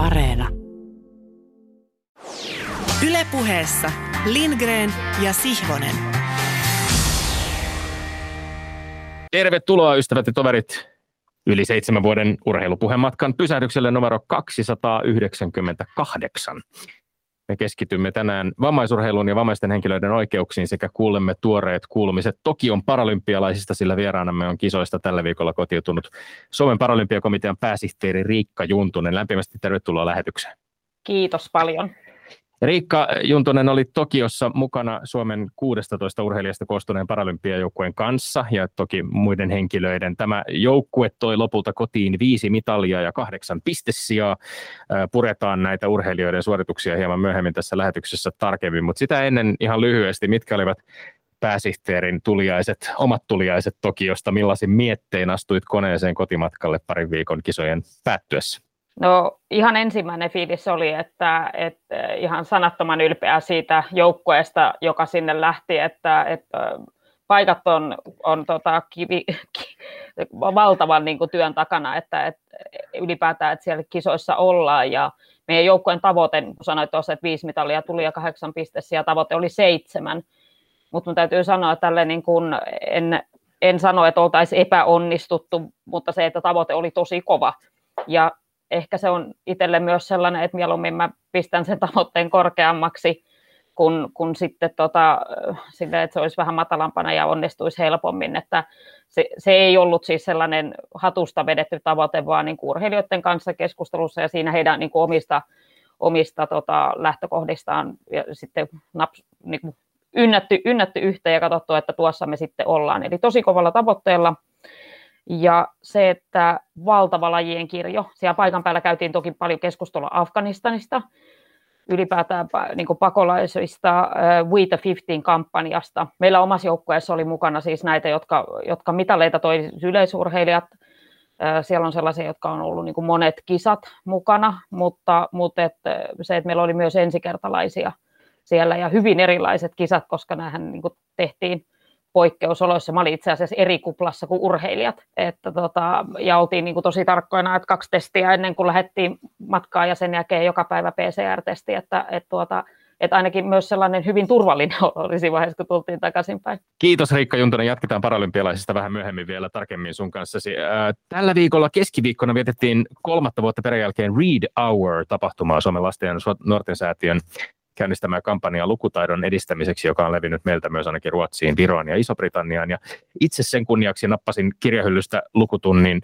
Areena. Ylepuheessa Lindgren ja Sihvonen. Tervetuloa ystävät ja toverit yli seitsemän vuoden urheilupuhematkan pysähdykselle numero 298. Me keskitymme tänään vammaisurheiluun ja vammaisten henkilöiden oikeuksiin sekä kuulemme tuoreet kuulumiset Tokion paralympialaisista, sillä vieraanamme on kisoista tällä viikolla kotiutunut Suomen paralympiakomitean pääsihteeri Riikka Juntunen. Lämpimästi tervetuloa lähetykseen. Kiitos paljon. Riikka Juntonen oli Tokiossa mukana Suomen 16 urheilijasta koostuneen paralympiajoukkueen kanssa ja toki muiden henkilöiden. Tämä joukkue toi lopulta kotiin viisi mitalia ja kahdeksan pistesijaa. Puretaan näitä urheilijoiden suorituksia hieman myöhemmin tässä lähetyksessä tarkemmin, mutta sitä ennen ihan lyhyesti, mitkä olivat pääsihteerin tuliaiset, omat tuliaiset Tokiosta, millaisin miettein astuit koneeseen kotimatkalle parin viikon kisojen päättyessä? No ihan ensimmäinen fiilis oli, että, että ihan sanattoman ylpeä siitä joukkueesta, joka sinne lähti, että, että paikat on, on tota kivi, ki, valtavan niin kuin työn takana, että, että ylipäätään, että siellä kisoissa ollaan ja meidän joukkueen tavoite, kun sanoit tuossa, että viisi mitalia tuli ja kahdeksan pistessä ja tavoite oli seitsemän, mutta täytyy sanoa, että tälle niin kuin en, en sano, että oltaisiin epäonnistuttu, mutta se, että tavoite oli tosi kova. Ja ehkä se on itselle myös sellainen, että mieluummin mä pistän sen tavoitteen korkeammaksi, kun, kun sitten tota, sille, että se olisi vähän matalampana ja onnistuisi helpommin. Että se, se ei ollut siis sellainen hatusta vedetty tavoite, vaan niin urheilijoiden kanssa keskustelussa ja siinä heidän niin kuin omista, omista tota, lähtökohdistaan ja sitten naps, niin kuin ynnätty, ynnätty yhteen ja katsottu, että tuossa me sitten ollaan. Eli tosi kovalla tavoitteella – ja se, että valtava lajien kirjo, siellä paikan päällä käytiin toki paljon keskustelua Afganistanista, ylipäätään niin pakolaisista, uh, We the 15-kampanjasta. Meillä omassa joukkueessa oli mukana siis näitä, jotka, jotka mitaleita toi yleisurheilijat. Siellä on sellaisia, jotka on ollut niin monet kisat mukana, mutta, mutta et, se, että meillä oli myös ensikertalaisia siellä ja hyvin erilaiset kisat, koska nämähän niin tehtiin poikkeusoloissa. Mä olin itse asiassa eri kuplassa kuin urheilijat. Että tota, ja oltiin niin kuin tosi tarkkoina, että kaksi testiä ennen kuin lähdettiin matkaan ja sen jälkeen joka päivä PCR-testi. Että, et tuota, että ainakin myös sellainen hyvin turvallinen olo siinä vaiheessa, kun tultiin takaisinpäin. Kiitos Riikka Juntonen. Jatketaan paralympialaisista vähän myöhemmin vielä tarkemmin sun kanssasi. Tällä viikolla keskiviikkona vietettiin kolmatta vuotta peräjälkeen Read Hour-tapahtumaa Suomen lasten ja nuorten säätiön käynnistämään kampanjaa lukutaidon edistämiseksi, joka on levinnyt meiltä myös ainakin Ruotsiin, Viroon ja Iso-Britanniaan. Ja itse sen kunniaksi nappasin kirjahyllystä lukutunnin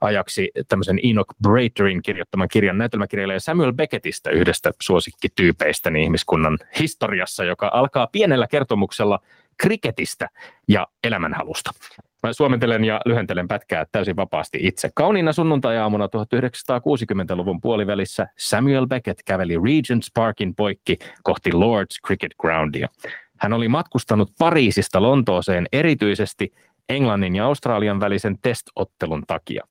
ajaksi tämmöisen Enoch Braterin kirjoittaman kirjan näytelmäkirjailija Samuel Beckettistä, yhdestä suosikkityypeistä ihmiskunnan historiassa, joka alkaa pienellä kertomuksella kriketistä ja elämänhalusta. Mä suomentelen ja lyhentelen pätkää täysin vapaasti itse. Kauniina sunnuntai-aamuna 1960-luvun puolivälissä Samuel Beckett käveli Regent's Parkin poikki kohti Lord's Cricket Groundia. Hän oli matkustanut Pariisista Lontooseen erityisesti Englannin ja Australian välisen testottelun takia.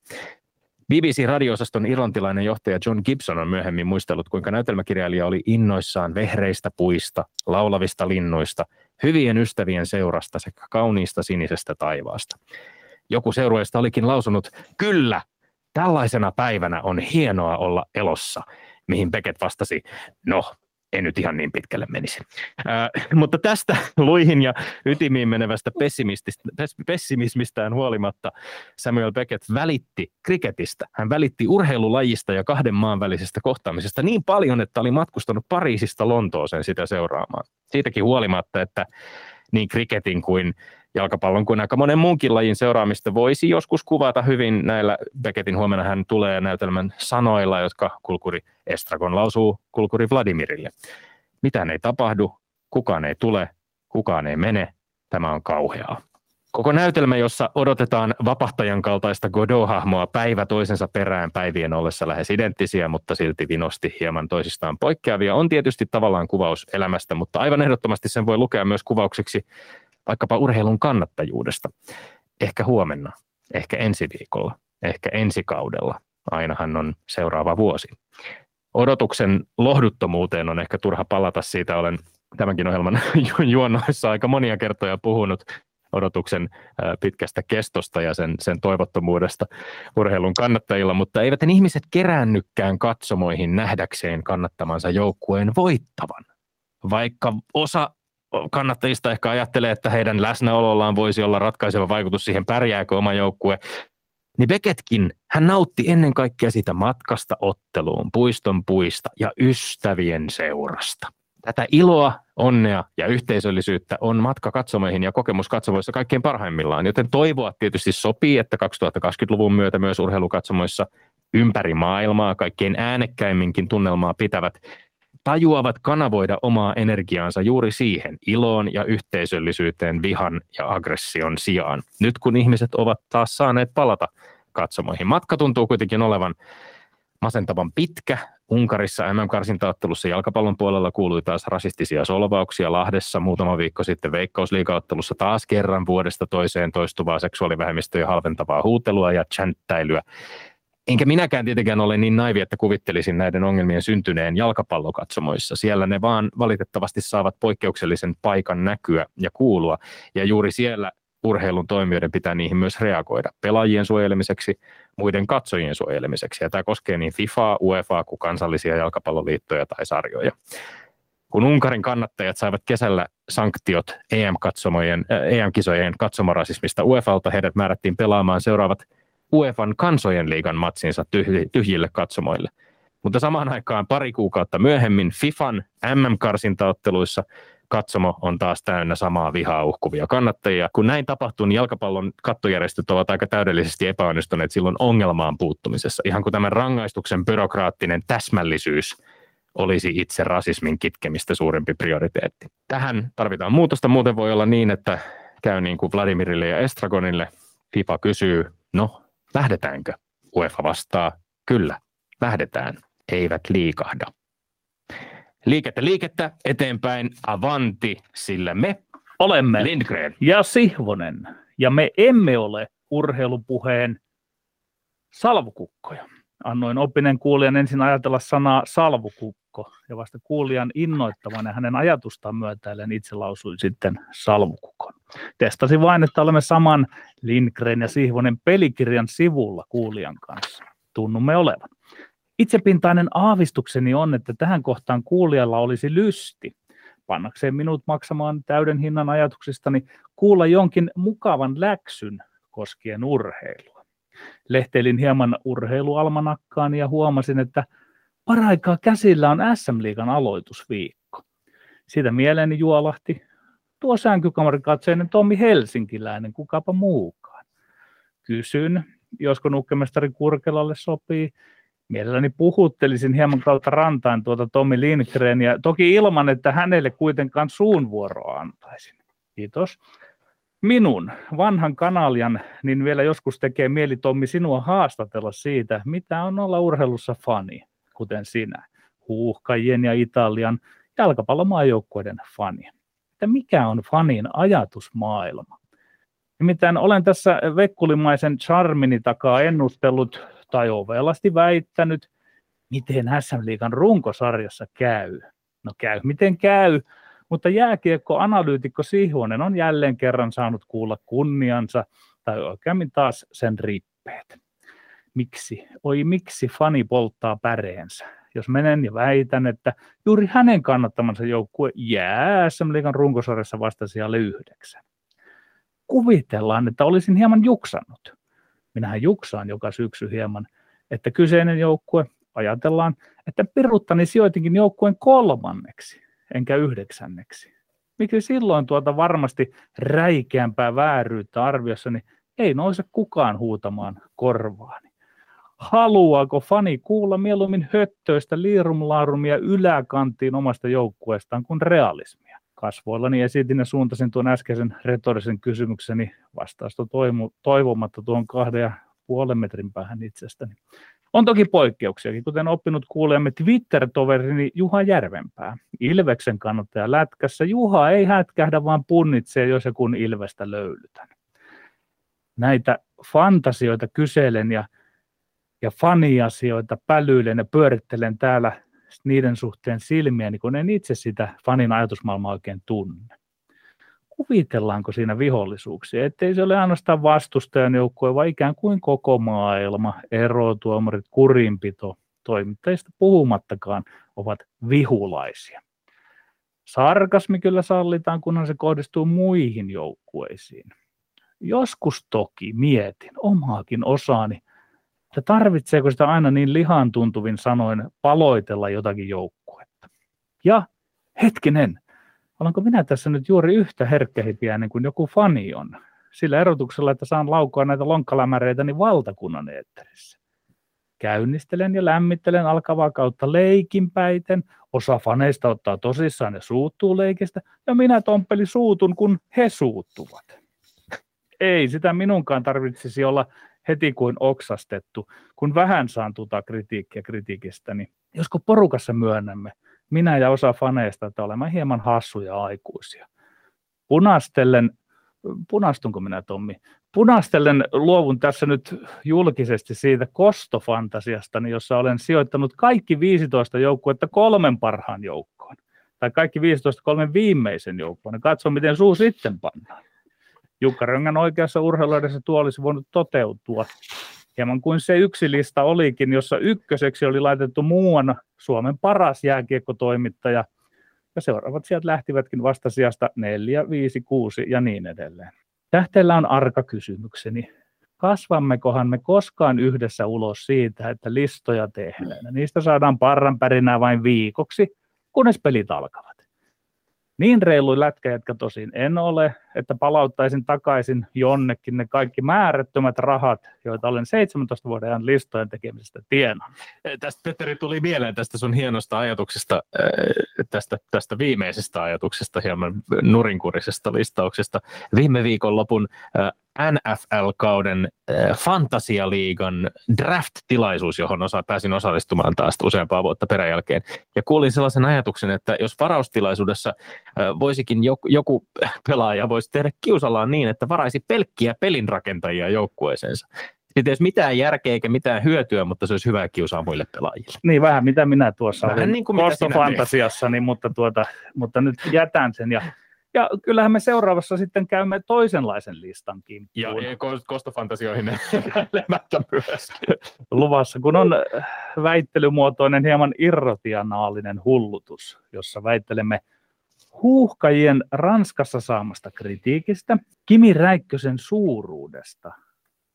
BBC-radioosaston irlantilainen johtaja John Gibson on myöhemmin muistellut, kuinka näytelmäkirjailija oli innoissaan vehreistä puista, laulavista linnuista – hyvien ystävien seurasta sekä kauniista sinisestä taivaasta. Joku seurueesta olikin lausunut, kyllä, tällaisena päivänä on hienoa olla elossa, mihin Beckett vastasi, no, en nyt ihan niin pitkälle menisi. Äh, mutta tästä luihin ja ytimiin menevästä pessimismistään huolimatta Samuel Beckett välitti kriketistä. Hän välitti urheilulajista ja kahden maan välisestä kohtaamisesta niin paljon, että oli matkustanut Pariisista Lontooseen sitä seuraamaan. Siitäkin huolimatta, että niin kriketin kuin jalkapallon kuin aika monen muunkin lajin seuraamista voisi joskus kuvata hyvin näillä Beckettin huomenna hän tulee näytelmän sanoilla, jotka kulkuri Estragon lausuu kulkuri Vladimirille. Mitään ei tapahdu, kukaan ei tule, kukaan ei mene, tämä on kauheaa. Koko näytelmä, jossa odotetaan vapahtajan kaltaista Godot-hahmoa päivä toisensa perään päivien ollessa lähes identtisiä, mutta silti vinosti hieman toisistaan poikkeavia, on tietysti tavallaan kuvaus elämästä, mutta aivan ehdottomasti sen voi lukea myös kuvaukseksi vaikkapa urheilun kannattajuudesta. Ehkä huomenna, ehkä ensi viikolla, ehkä ensi kaudella. Ainahan on seuraava vuosi. Odotuksen lohduttomuuteen on ehkä turha palata siitä. Olen tämänkin ohjelman juonnoissa aika monia kertoja puhunut. odotuksen pitkästä kestosta ja sen, sen toivottomuudesta urheilun kannattajilla, mutta eivät ne ihmiset keräännykään katsomoihin nähdäkseen kannattamansa joukkueen voittavan. Vaikka osa kannattajista ehkä ajattelee, että heidän läsnäolollaan voisi olla ratkaiseva vaikutus siihen, pärjääkö oma joukkue, niin Beckettkin, hän nautti ennen kaikkea siitä matkasta otteluun, puiston puista ja ystävien seurasta. Tätä iloa, onnea ja yhteisöllisyyttä on matka katsomoihin ja kokemus katsomoissa kaikkein parhaimmillaan, joten toivoa tietysti sopii, että 2020-luvun myötä myös urheilukatsomoissa ympäri maailmaa kaikkein äänekkäimminkin tunnelmaa pitävät tajuavat kanavoida omaa energiaansa juuri siihen iloon ja yhteisöllisyyteen vihan ja aggression sijaan. Nyt kun ihmiset ovat taas saaneet palata katsomoihin. Matka tuntuu kuitenkin olevan masentavan pitkä. Unkarissa MM-karsintaottelussa jalkapallon puolella kuului taas rasistisia solvauksia. Lahdessa muutama viikko sitten veikkausliigaottelussa taas kerran vuodesta toiseen toistuvaa seksuaalivähemmistöjen halventavaa huutelua ja chanttäilyä. Enkä minäkään tietenkään ole niin naivi, että kuvittelisin näiden ongelmien syntyneen jalkapallokatsomoissa. Siellä ne vaan valitettavasti saavat poikkeuksellisen paikan näkyä ja kuulua. Ja juuri siellä urheilun toimijoiden pitää niihin myös reagoida pelaajien suojelemiseksi, muiden katsojien suojelemiseksi. Ja tämä koskee niin FIFA, UEFA kuin kansallisia jalkapalloliittoja tai sarjoja. Kun Unkarin kannattajat saivat kesällä sanktiot EM-katsomojen, EM-kisojen katsomorasismista UEFalta, heidät määrättiin pelaamaan seuraavat UEFan kansojen liigan matsinsa tyhjille katsomoille. Mutta samaan aikaan pari kuukautta myöhemmin FIFAn MM-karsintaotteluissa katsomo on taas täynnä samaa vihaa uhkuvia kannattajia. Kun näin tapahtuu, niin jalkapallon kattojärjestöt ovat aika täydellisesti epäonnistuneet silloin ongelmaan puuttumisessa. Ihan kuin tämän rangaistuksen byrokraattinen täsmällisyys olisi itse rasismin kitkemistä suurempi prioriteetti. Tähän tarvitaan muutosta, muuten voi olla niin, että käy niin kuin Vladimirille ja Estragonille. FIFA kysyy, no Lähdetäänkö? UEFA vastaa, kyllä, lähdetään, eivät liikahda. Liikettä, liikettä, eteenpäin, avanti, sillä me olemme Lindgren ja Sihvonen, ja me emme ole urheilupuheen salvukukkoja. Annoin oppinen kuulijan ensin ajatella sanaa salvukukko, ja vasta kuulijan innoittavan ja hänen ajatustaan myötäillen itse lausuin sitten salvukukon. Testasin vain, että olemme saman Lindgren ja Sihvonen pelikirjan sivulla kuulijan kanssa. Tunnumme olevan. Itsepintainen aavistukseni on, että tähän kohtaan kuulijalla olisi lysti, pannakseen minut maksamaan täyden hinnan ajatuksistani, kuulla jonkin mukavan läksyn koskien urheilua. Lehteilin hieman urheilualmanakkaan ja huomasin, että paraikaa käsillä on SM-liigan aloitusviikko. Siitä mieleeni juolahti tuo sänkykamarikatseinen Tommi Helsinkiläinen, kukapa muukaan. Kysyn, josko nukkemestari Kurkelalle sopii. Mielelläni puhuttelisin hieman kautta rantain tuota Tommi ja toki ilman, että hänelle kuitenkaan suun vuoroa antaisin. Kiitos. Minun, vanhan kanalian, niin vielä joskus tekee mieli Tommi sinua haastatella siitä, mitä on olla urheilussa fani, kuten sinä, huuhkajien ja Italian jalkapallomaajoukkueiden fani että mikä on fanin ajatusmaailma. Nimittäin olen tässä vekkulimaisen charmini takaa ennustellut tai ovelasti väittänyt, miten SM-liigan runkosarjassa käy. No käy, miten käy, mutta jääkiekko-analyytikko Sihvonen on jälleen kerran saanut kuulla kunniansa, tai oikeammin taas sen rippeet. Miksi? Oi miksi fani polttaa päreensä? jos menen ja väitän, että juuri hänen kannattamansa joukkue jää SM Liigan runkosarjassa vasta siellä yhdeksän. Kuvitellaan, että olisin hieman juksannut. Minähän juksaan joka syksy hieman, että kyseinen joukkue, ajatellaan, että piruttani sijoitinkin joukkueen kolmanneksi, enkä yhdeksänneksi. Miksi silloin tuota varmasti räikeämpää vääryyttä arviossani ei nouse kukaan huutamaan korvaani haluaako fani kuulla mieluummin höttöistä liirumlaarumia yläkanttiin omasta joukkueestaan kuin realismia? Kasvoillani esitin ja suuntasin tuon äskeisen retorisen kysymykseni vastausta toivomatta tuon kahden ja puolen metrin päähän itsestäni. On toki poikkeuksiakin, kuten oppinut kuulijamme Twitter-toverini Juha Järvenpää. Ilveksen kannattaja lätkässä. Juha ei hätkähdä, vaan punnitsee, jos ja kun Ilvestä löylytän. Näitä fantasioita kyselen ja ja faniasioita pälyilen ja pyörittelen täällä niiden suhteen silmiä, niin kun en itse sitä fanin ajatusmaailmaa oikein tunne. Kuvitellaanko siinä vihollisuuksia, ettei se ole ainoastaan vastustajan joukkue, vaan ikään kuin koko maailma, erotuomarit, kurinpito, toimittajista puhumattakaan ovat vihulaisia. Sarkasmi kyllä sallitaan, kunhan se kohdistuu muihin joukkueisiin. Joskus toki mietin omaakin osaani, että tarvitseeko sitä aina niin lihan tuntuvin sanoin paloitella jotakin joukkuetta. Ja hetkinen, olenko minä tässä nyt juuri yhtä herkkähipiäinen kuin joku fani on? Sillä erotuksella, että saan laukoa näitä lonkkalämäreitä niin valtakunnan eetterissä. Käynnistelen ja lämmittelen alkavaa kautta leikinpäiten. Osa faneista ottaa tosissaan ja suuttuu leikistä, ja minä tomppeli suutun, kun he suuttuvat. Ei sitä minunkaan tarvitsisi olla heti kuin oksastettu, kun vähän saan tuta kritiikkiä kritiikistä, niin josko porukassa myönnämme, minä ja osa faneista, että olemme hieman hassuja aikuisia. Punastellen, punastunko minä Tommi? Punastellen luovun tässä nyt julkisesti siitä kostofantasiastani, jossa olen sijoittanut kaikki 15 joukkuetta kolmen parhaan joukkoon. Tai kaikki 15 kolmen viimeisen joukkoon. Katso, miten suu sitten pannaan. Jukka Röngän oikeassa urheiluudessa tuo olisi voinut toteutua. Hieman kuin se yksi lista olikin, jossa ykköseksi oli laitettu muuan Suomen paras jääkiekkotoimittaja, ja seuraavat sieltä lähtivätkin vasta sijasta 4, 5, 6 ja niin edelleen. Tähteellä on arka kysymykseni. Kasvammekohan me koskaan yhdessä ulos siitä, että listoja tehdään? Niistä saadaan parran pärinää vain viikoksi, kunnes pelit alkavat. Niin reilu lätkäjätkä tosin en ole, että palauttaisin takaisin jonnekin ne kaikki määrättömät rahat, joita olen 17 vuoden ajan listojen tekemisestä tienannut. Tästä Petteri tuli mieleen tästä sun hienosta ajatuksesta, tästä, tästä viimeisestä ajatuksesta, hieman nurinkurisesta listauksesta. Viime viikonlopun NFL-kauden äh, Fantasialiigan draft-tilaisuus, johon osa, pääsin osallistumaan taas useampaa vuotta peräjälkeen. Ja kuulin sellaisen ajatuksen, että jos varaustilaisuudessa äh, voisikin joku, joku pelaaja voisi tehdä kiusallaan niin, että varaisi pelkkiä pelinrakentajia joukkueeseensa. Sitten ei olisi mitään järkeä eikä mitään hyötyä, mutta se olisi hyvä kiusaa muille pelaajille. Niin, vähän mitä minä tuossa vähän olin niin kuin fantasiassa, niin, mutta, tuota, mutta nyt jätän sen ja ja kyllähän me seuraavassa sitten käymme toisenlaisen listan kimppuun. Ja kostofantasioihin lemättä myös. Luvassa, kun on väittelymuotoinen, hieman irrotionaalinen hullutus, jossa väittelemme huuhkajien Ranskassa saamasta kritiikistä, Kimi Räikkösen suuruudesta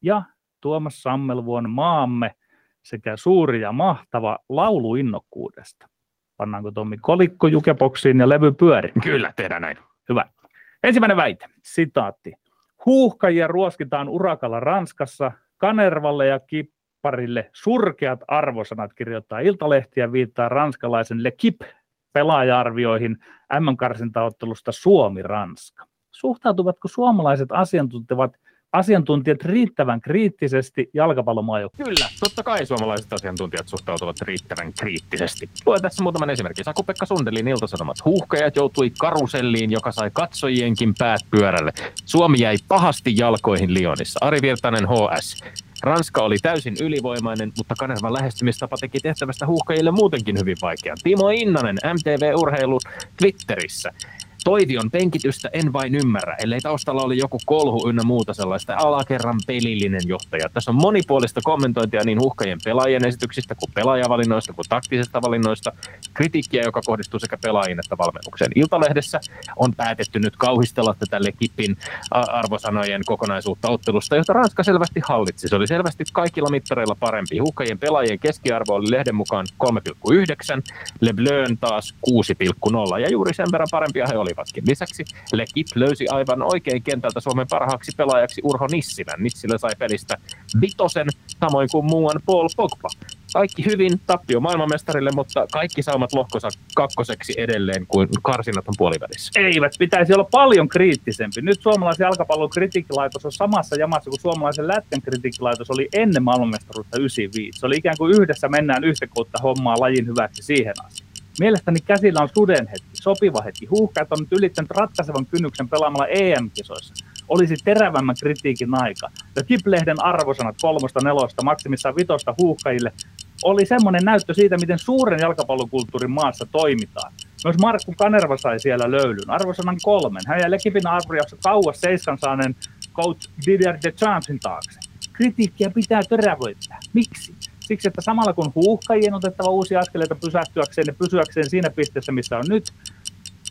ja Tuomas Sammelvuon maamme sekä suuri ja mahtava lauluinnokkuudesta. Pannaanko Tommi kolikko jukepoksiin ja levy pyöri? Kyllä, tehdään näin. Hyvä. Ensimmäinen väite, sitaatti. Huuhkajia ruoskitaan urakalla Ranskassa, Kanervalle ja Kipparille surkeat arvosanat kirjoittaa Iltalehtiä viittaa ranskalaisen Le Kip pelaaja-arvioihin M-karsintaottelusta Suomi-Ranska. Suhtautuvatko suomalaiset asiantuntijat asiantuntijat riittävän kriittisesti jalkapallomaajoukkueeseen? Kyllä, totta kai suomalaiset asiantuntijat suhtautuvat riittävän kriittisesti. Luen tässä muutaman esimerkin. Saku-Pekka Sundelin iltasanomat. Huuhkajat joutui karuselliin, joka sai katsojienkin päät pyörälle. Suomi jäi pahasti jalkoihin Lionissa. Ari Virtanen HS. Ranska oli täysin ylivoimainen, mutta Kanervan lähestymistapa teki tehtävästä huuhkajille muutenkin hyvin vaikeaa. Timo Innanen MTV Urheilu Twitterissä. Toivion penkitystä en vain ymmärrä, ellei taustalla oli joku kolhu ynnä muuta sellaista alakerran pelillinen johtaja. Tässä on monipuolista kommentointia niin uhkajien pelaajien esityksistä kuin pelaajavalinnoista kuin taktisista valinnoista. Kritiikkiä, joka kohdistuu sekä pelaajiin että valmennukseen. Iltalehdessä on päätetty nyt kauhistella tätä Lekipin arvosanojen kokonaisuutta ottelusta, jota Ranska selvästi hallitsi. Se oli selvästi kaikilla mittareilla parempi. Uhkajien pelaajien keskiarvo oli lehden mukaan 3,9, Le Bleun taas 6,0 ja juuri sen verran parempia he olivat olivatkin. Lisäksi Lekip löysi aivan oikein kentältä Suomen parhaaksi pelaajaksi Urho Nissilän. Nissilä sai pelistä vitosen, samoin kuin muuan Paul Pogba. Kaikki hyvin, tappio maailmanmestarille, mutta kaikki saamat lohkosa kakkoseksi edelleen kuin karsinat on puolivälissä. Eivät, pitäisi olla paljon kriittisempi. Nyt suomalaisen jalkapallon kritiikkilaitos on samassa jamassa kuin suomalaisen lätkän kritiikkilaitos oli ennen maailmanmestaruutta 95. Se oli ikään kuin yhdessä mennään yhtä kautta hommaa lajin hyväksi siihen asti. Mielestäni käsillä on suden hetki, sopiva hetki. Huuhkajat on nyt ylittänyt ratkaisevan kynnyksen pelaamalla EM-kisoissa. Olisi terävämmän kritiikin aika. Ja Kip-lehden arvosanat kolmosta nelosta, maksimissaan vitosta huuhkajille, oli semmoinen näyttö siitä, miten suuren jalkapallokulttuurin maassa toimitaan. Myös Markku Kanerva sai siellä löylyn, arvosanan kolmen. Hän jäi Lekipin arvojakso kauas seiskan saaneen coach Didier Champsin taakse. Kritiikkiä pitää terävöittää. Miksi? Siksi, että samalla kun huuhkajien otettava uusia askeleita pysähtyäkseen ja pysyäkseen siinä pisteessä, missä on nyt,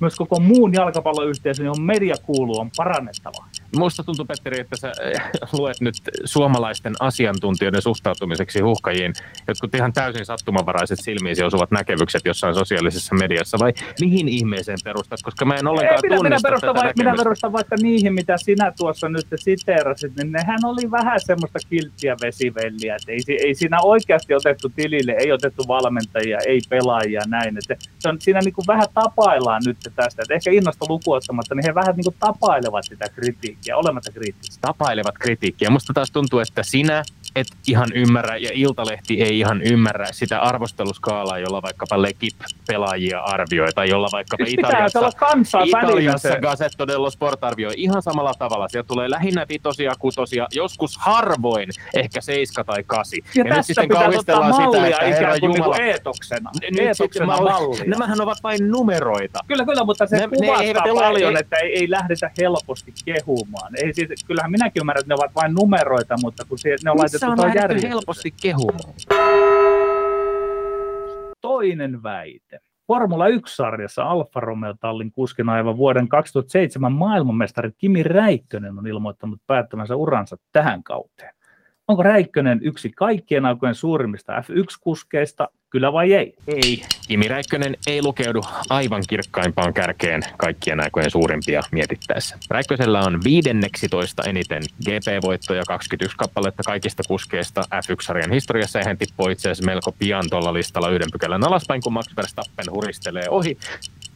myös koko muun jalkapalloyhteisön, johon media kuuluu, on parannettava. Musta tuntuu, Petteri, että sä eh, luet nyt suomalaisten asiantuntijoiden suhtautumiseksi huhkajiin jotkut ihan täysin sattumanvaraiset silmiisi osuvat näkevykset jossain sosiaalisessa mediassa, vai mihin ihmeeseen perustat? Koska mä en ollenkaan Ei, minä, minä, perustan, tätä vai, minä perustan vaikka niihin, mitä sinä tuossa nyt siteerasit, niin nehän oli vähän semmoista kilttiä vesivelliä, että ei, ei siinä oikeasti otettu tilille, ei otettu valmentajia, ei pelaajia näin, että se on, siinä niin kuin vähän tapaillaan nyt tästä, että ehkä innosta lukuottamatta, niin he vähän niin kuin tapailevat sitä kritiikkiä, olematta kriittistä. tapailevat kritiikkiä. Musta taas tuntuu, että sinä et ihan ymmärrä ja Iltalehti ei ihan ymmärrä sitä arvosteluskaalaa, jolla vaikkapa Lekip-pelaajia arvioi tai jolla vaikkapa Siis Italiassa, kansaa Italiassa. Gazzetto dello Sport arvioi ihan samalla tavalla. Sieltä tulee lähinnä vitosia, kutosia, joskus harvoin ehkä seiska tai kasi. Ja, nyt tästä sitten pitää ottaa kauhistellaan sitä, että ikään herra kuin, Jumala, niin eetoksena. nyt sitten eetoksena malli- mallia. Nämähän ovat vain numeroita. Kyllä, kyllä, mutta se Ne- kuvastaa eivät ne paljon, ei- että ei, ei lähdetä helposti kehumaan. Ei, siis, kyllähän minäkin ymmärrän, että ne ovat vain numeroita, mutta kun se, ne on Missä on lähdetty järjestykseen. helposti kehumaan? Toinen väite. Formula 1-sarjassa Alfa Romeo Tallin kuskina aivan vuoden 2007 maailmanmestari Kimi Räikkönen on ilmoittanut päättämänsä uransa tähän kauteen. Onko Räikkönen yksi kaikkien aikojen suurimmista F1-kuskeista, kyllä vai ei? Ei. Kimi Räikkönen ei lukeudu aivan kirkkaimpaan kärkeen kaikkien aikojen suurimpia mietittäessä. Räikkösellä on 15 eniten GP-voittoja 21 kappaletta kaikista kuskeista F1-sarjan historiassa ja hän tippuu itse asiassa melko pian tuolla listalla yhden pykälän alaspäin, kun Max Verstappen huristelee ohi.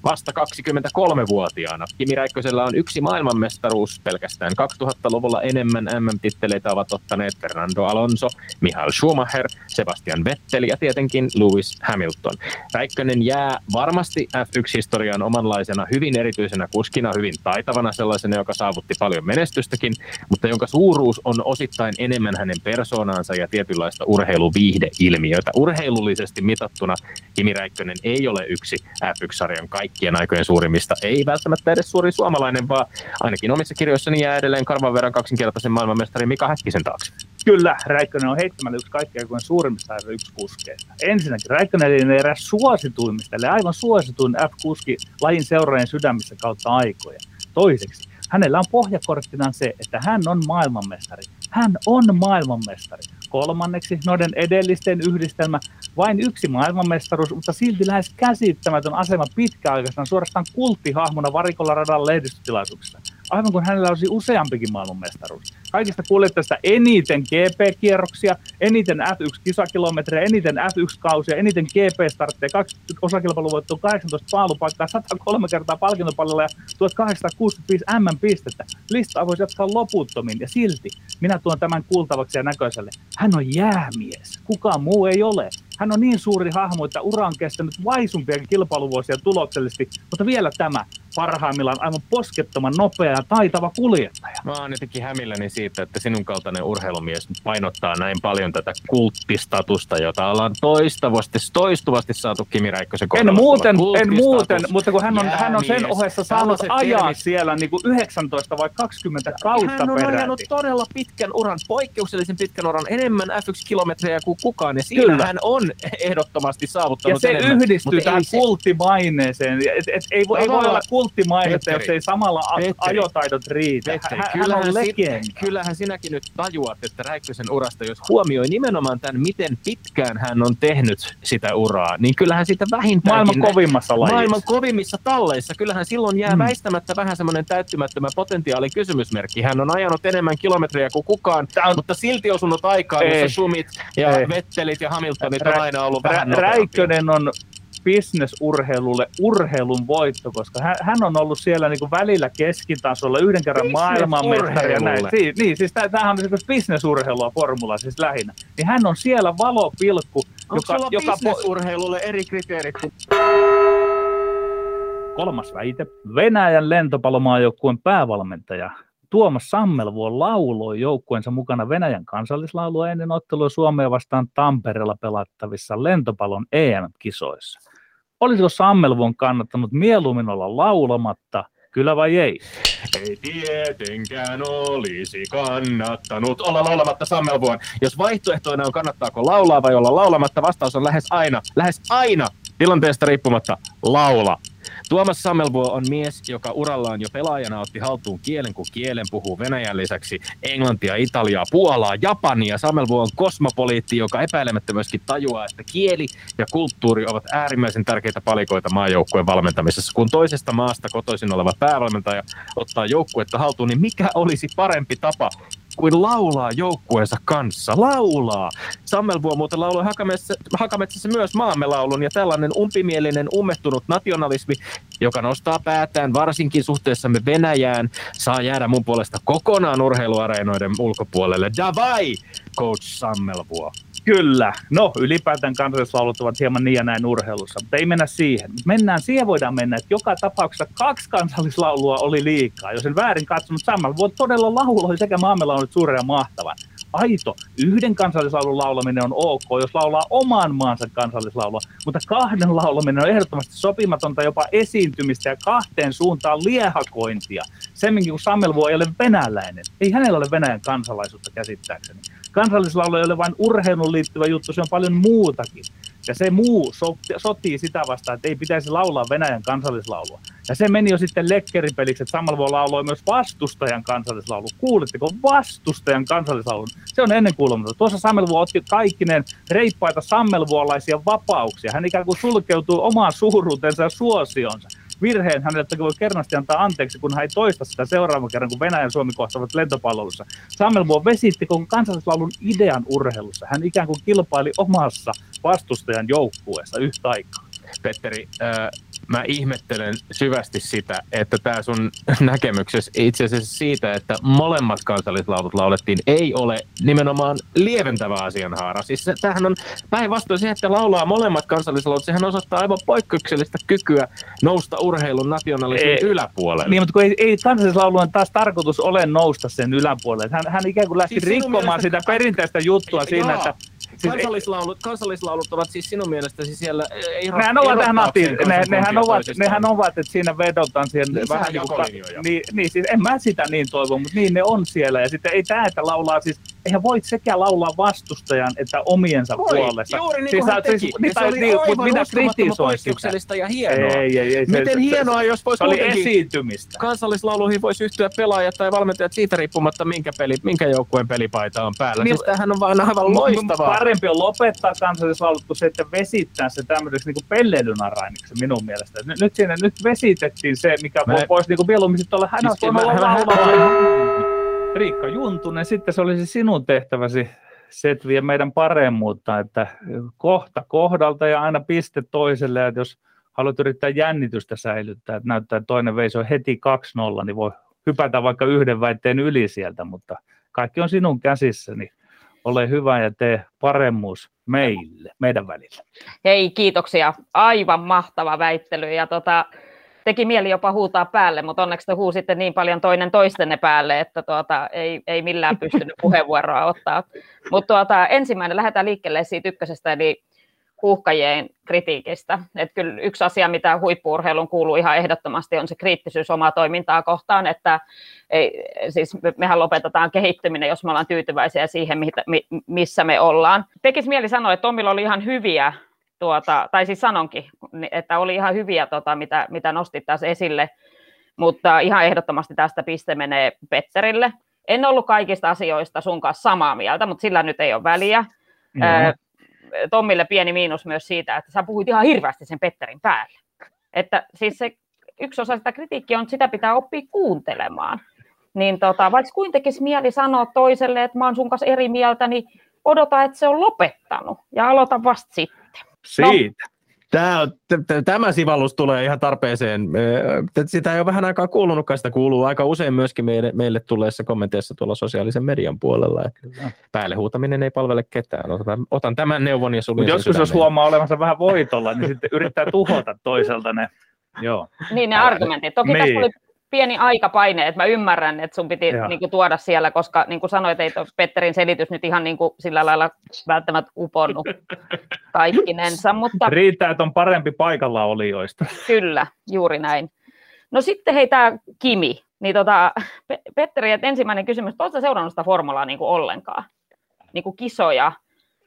Vasta 23-vuotiaana. Kimi Räikkösellä on yksi maailmanmestaruus pelkästään 2000-luvulla enemmän MM-titteleitä ovat ottaneet Fernando Alonso, Michael Schumacher, Sebastian Vettel ja tietenkin Lewis Hamilton. Räikkönen jää varmasti F1-historiaan omanlaisena hyvin erityisenä kuskina, hyvin taitavana sellaisena, joka saavutti paljon menestystäkin, mutta jonka suuruus on osittain enemmän hänen persoonaansa ja tietynlaista urheiluviihdeilmiötä. Urheilullisesti mitattuna Kimi Räikkönen ei ole yksi F1-sarjan kaikkien aikojen suurimmista, ei välttämättä edes suuri suomalainen, vaan ainakin omissa kirjoissani jää edelleen karvan verran kaksinkertaisen maailmanmestari Mika Häkkisen taakse. Kyllä, Räikkönen on heittämällä yksi kaikkien aikojen suurimmista F1-kuskeista. Ensinnäkin Räikkönen oli eräs suosituimmista, eli aivan suosituin F-kuski lajin seuraajien sydämissä kautta aikoja. Toiseksi, hänellä on pohjakorttinaan se, että hän on maailmanmestari. Hän on maailmanmestari. Kolmanneksi, noiden edellisten yhdistelmä, vain yksi maailmanmestaruus, mutta silti lähes käsittämätön asema pitkäaikaisena suorastaan kulttihahmona varikolla radan lehdistötilaisuuksissa. Aivan kuin hänellä olisi useampikin maailmanmestaruus. Kaikista kuljettajista eniten GP-kierroksia, eniten F1-kisakilometrejä, eniten F1-kausia, eniten GP-startteja, 20 osakilpailuvoittoa, 18 paalupaikkaa, 103 kertaa palkintopallolla ja 1865 M-pistettä. Listaa voisi jatkaa loputtomiin ja silti minä tuon tämän kuultavaksi ja näköiselle. Hän on jäämies. Kukaan muu ei ole. Hän on niin suuri hahmo, että ura on kestänyt vaisumpiakin kilpailuvuosia tuloksellisesti, mutta vielä tämä parhaimmillaan aivan poskettoman nopea ja taitava kuljettaja. Mä oon jotenkin hämilläni siitä, että sinun kaltainen urheilumies painottaa näin paljon tätä kulttistatusta, jota ollaan toistuvasti, toistuvasti saatu Kimi Räikkösen kohdalla. En muuten, en muuten, mutta kun hän on, hän on sen jäämies. ohessa saanut ajaa termit- siellä niin kuin 19 vai 20 kautta Hän on peräti. ajanut todella pitkän uran, poikkeuksellisen pitkän uran, enemmän F1-kilometrejä kuin kukaan, ja siinä Kyllä. hän on ehdottomasti Ja saavuttanut se enemmän. yhdistyy tähän se- kulttimaineeseen. Et, et, ei, voi, ei voi olla kulttimainetta, jos ei samalla a- Petteri. ajotaidot riitä. Petteri, Hän, hän on kyllähän, legenda. sin, kyllähän sinäkin nyt tajuat, että Räikkösen urasta, jos huomioi nimenomaan tämän, miten pitkään hän on tehnyt sitä uraa, niin kyllähän sitä vähintäänkin... Maailman kovimmassa lajissa. Maailman kovimmissa talleissa. Kyllähän silloin jää Mm. mm. väistämättä vähän semmoinen täyttymättömä potentiaali kysymysmerkki. Hän on ajanut enemmän kilometrejä kuin kukaan, on- mutta silti osunut aikaan, jossa Sumit ja Ei. Vettelit ja Hamiltonit on aina ollut vähän Rä. Räikkönen on bisnesurheilulle urheilun voitto, koska hän, hän on ollut siellä niin kuin välillä keskitasolla, yhden kerran maailmanmestari ja näin. Si, niin, siis tämähän on siis bisnesurheilua formula siis lähinnä. Niin hän on siellä valopilkku, Onko joka, sulla joka po- bisnesurheilulle eri kriteerit Kolmas väite. Venäjän lentopallomaajoukkueen päävalmentaja Tuomas Sammelvuo lauloi joukkueensa mukana Venäjän kansallislaulua ennen ottelua Suomea vastaan Tampereella pelattavissa lentopallon EM-kisoissa. olisiko Sammelvuon kannattanut mieluummin olla laulamatta, kyllä vai ei? Ei tietenkään olisi kannattanut olla laulamatta Sammelvuon. Jos vaihtoehtoina on kannattaako laulaa vai olla laulamatta, vastaus on lähes aina, lähes aina tilanteesta riippumatta laula. Tuomas Sammelvuo on mies, joka urallaan jo pelaajana otti haltuun kielen kuin kielen puhuu Venäjän lisäksi englantia, italiaa, puolaa, japania. Sammelvuo on kosmopoliitti, joka epäilemättä myöskin tajuaa, että kieli ja kulttuuri ovat äärimmäisen tärkeitä palikoita maajoukkueen valmentamisessa. Kun toisesta maasta kotoisin oleva päävalmentaja ottaa joukkuetta haltuun, niin mikä olisi parempi tapa kuin laulaa joukkueensa kanssa. Laulaa! Sammelvuo muuten lauloi Hakametsässä, Hakametsässä myös maamme laulun ja tällainen umpimielinen, ummettunut nationalismi, joka nostaa päätään varsinkin suhteessamme Venäjään, saa jäädä mun puolesta kokonaan urheiluareenoiden ulkopuolelle. Davai, coach Sammelvuo! Kyllä. No, ylipäätään kansallislaulut ovat hieman niin ja näin urheilussa, mutta ei mennä siihen. Mennään, siihen voidaan mennä, että joka tapauksessa kaksi kansallislaulua oli liikaa. Jos en väärin katsonut samalla, voi todella lauloi sekä maamme laulut suuren ja mahtavan. Aito, yhden kansallislaulun laulaminen on ok, jos laulaa oman maansa kansallislaulua, mutta kahden laulaminen on ehdottomasti sopimatonta jopa esiintymistä ja kahteen suuntaan liehakointia. Semminkin kun Sammelvuo ei ole venäläinen, ei hänellä ole Venäjän kansalaisuutta käsittääkseni. Kansallislaulu ei ole vain urheiluun liittyvä juttu, se on paljon muutakin. Ja se muu so, sotii sitä vastaan, että ei pitäisi laulaa Venäjän kansallislaulua. Ja se meni jo sitten lekkeripeliksi, että Sammalvuo lauloi myös vastustajan kansallislaulu. Kuulitteko vastustajan kansallislaulun? Se on ennen kuulumatta. Tuossa Sammelvuo otti kaikkinen reippaita sammelvuolaisia vapauksia. Hän ikään kuin sulkeutuu omaan suuruutensa ja suosionsa virheen hänelle voi kernosti antaa anteeksi, kun hän ei toista sitä seuraavan kerran, kun Venäjän Suomi kohtavat lentopalvelussa. Sammelvuo vesitti koko kansallislaulun idean urheilussa. Hän ikään kuin kilpaili omassa vastustajan joukkueessa yhtä aikaa. Petteri, äh, mä ihmettelen syvästi sitä, että tämä sun näkemyksessä itse asiassa siitä, että molemmat kansallislaulut laulettiin, ei ole nimenomaan lieventävä asianhaara. Siis se, tämähän on päinvastoin se, että laulaa molemmat kansallislaulut, sehän osoittaa aivan poikkeuksellista kykyä nousta urheilun nationalismin ei, yläpuolelle. Niin, mutta kun ei, ei kansallislaulun taas tarkoitus ole nousta sen yläpuolelle. Hän, hän ikään kuin lähti siis rikkomaan sitä perinteistä juttua siinä, että Siis kansallislaulut, kansallislaulut ovat siis sinun mielestäsi siellä... Ei nehän ovat tähän Atin, ne, nehän, ovat, nehän ovat, että siinä vedotaan siihen niin vähän niin kuin, niin, niin, siis en mä sitä niin toivo, mutta niin ne on siellä. Ja sitten ei tämä, että laulaa siis, eihän voi sekä laulaa vastustajan että omiensa voi, puolesta. Juuri niin kuin siis, hän teki. Siis, niin, se oli niin, aivan minä kritisoin sitä. ja hienoa. Ei, ei, ei, Miten se, hienoa, jos voisi oli esiintymistä. Kansallislauluihin voisi yhtyä pelaajat tai valmentajat siitä riippumatta, minkä, peli, minkä joukkueen pelipaita on päällä. Niin, siis tämähän on vaan aivan loistavaa. Parempi on lopettaa kansallislaulut kuin se, että vesittää se tämmöiseksi niin pelleilyn arainiksi minun mielestä. Nyt, nyt siinä nyt vesitettiin se, mikä mä, voisi niin mieluummin sitten olla hän siis, mä, Riikka Juntunen, sitten se olisi sinun tehtäväsi setviä meidän paremmuutta, että kohta kohdalta ja aina piste toiselle, että jos haluat yrittää jännitystä säilyttää, että näyttää, että toinen veisi on heti 2-0, niin voi hypätä vaikka yhden väitteen yli sieltä, mutta kaikki on sinun käsissä, niin ole hyvä ja tee paremmuus meille, meidän välillä. Hei, kiitoksia. Aivan mahtava väittely ja tota, teki mieli jopa huutaa päälle, mutta onneksi te huusitte niin paljon toinen toistenne päälle, että tuota, ei, ei millään pystynyt puheenvuoroa ottaa. Mutta tuota, ensimmäinen, lähdetään liikkeelle siitä ykkösestä, eli huuhkajien kritiikistä. Et kyllä yksi asia, mitä huippuurheilun kuuluu ihan ehdottomasti, on se kriittisyys omaa toimintaa kohtaan, että ei, siis mehän lopetetaan kehittyminen, jos me ollaan tyytyväisiä siihen, missä me ollaan. Tekisi mieli sanoa, että Tomilla oli ihan hyviä, tuota, tai siis sanonkin, että oli ihan hyviä, tuota, mitä, mitä nostit tässä esille, mutta ihan ehdottomasti tästä piste menee Petterille. En ollut kaikista asioista sun kanssa samaa mieltä, mutta sillä nyt ei ole väliä. Mm-hmm. Tommille pieni miinus myös siitä, että sä puhuit ihan hirveästi sen Petterin päälle. Että siis se yksi osa sitä kritiikkiä on, että sitä pitää oppia kuuntelemaan. Niin tota, vaikka kuin tekisi mieli sanoa toiselle, että mä oon sun kanssa eri mieltä, niin odota, että se on lopettanut ja aloita vasta sitten. Siitä. No, Tämä, tämä sivallus tulee ihan tarpeeseen. Sitä ei ole vähän aikaa kuulunutkaan, sitä kuuluu aika usein myöskin meille, meille tulleissa kommenteissa tuolla sosiaalisen median puolella. Päälle huutaminen ei palvele ketään. Otan, otan tämän neuvon ja suljin Joskus jos huomaa olevansa vähän voitolla, niin sitten yrittää tuhota toiselta ne. Joo. Niin ne argumentit. Toki niin. tässä oli pieni aikapaine, että mä ymmärrän, että sun piti niin kuin, tuoda siellä, koska niin kuin sanoit, ei Petterin selitys nyt ihan niin kuin, sillä lailla välttämättä uponnut kaikkinensa. Mutta... Riittää, että on parempi paikalla olijoista. Kyllä, juuri näin. No sitten hei tämä Kimi, niin tota, Petteri, että ensimmäinen kysymys, oletko seurannut sitä formulaa niin kuin ollenkaan? Niin kuin kisoja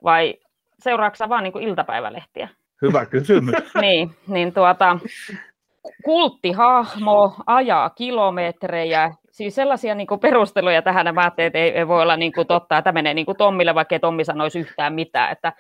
vai seuraatko vaan niin kuin iltapäivälehtiä? Hyvä kysymys. niin, niin tuota, kulttihahmo ajaa kilometrejä, siis sellaisia niin kuin perusteluja tähän, mä ajattelin, että ei, ei voi olla niin kuin totta, että menee niin kuin Tommille, vaikka Tommi sanoisi yhtään mitään, että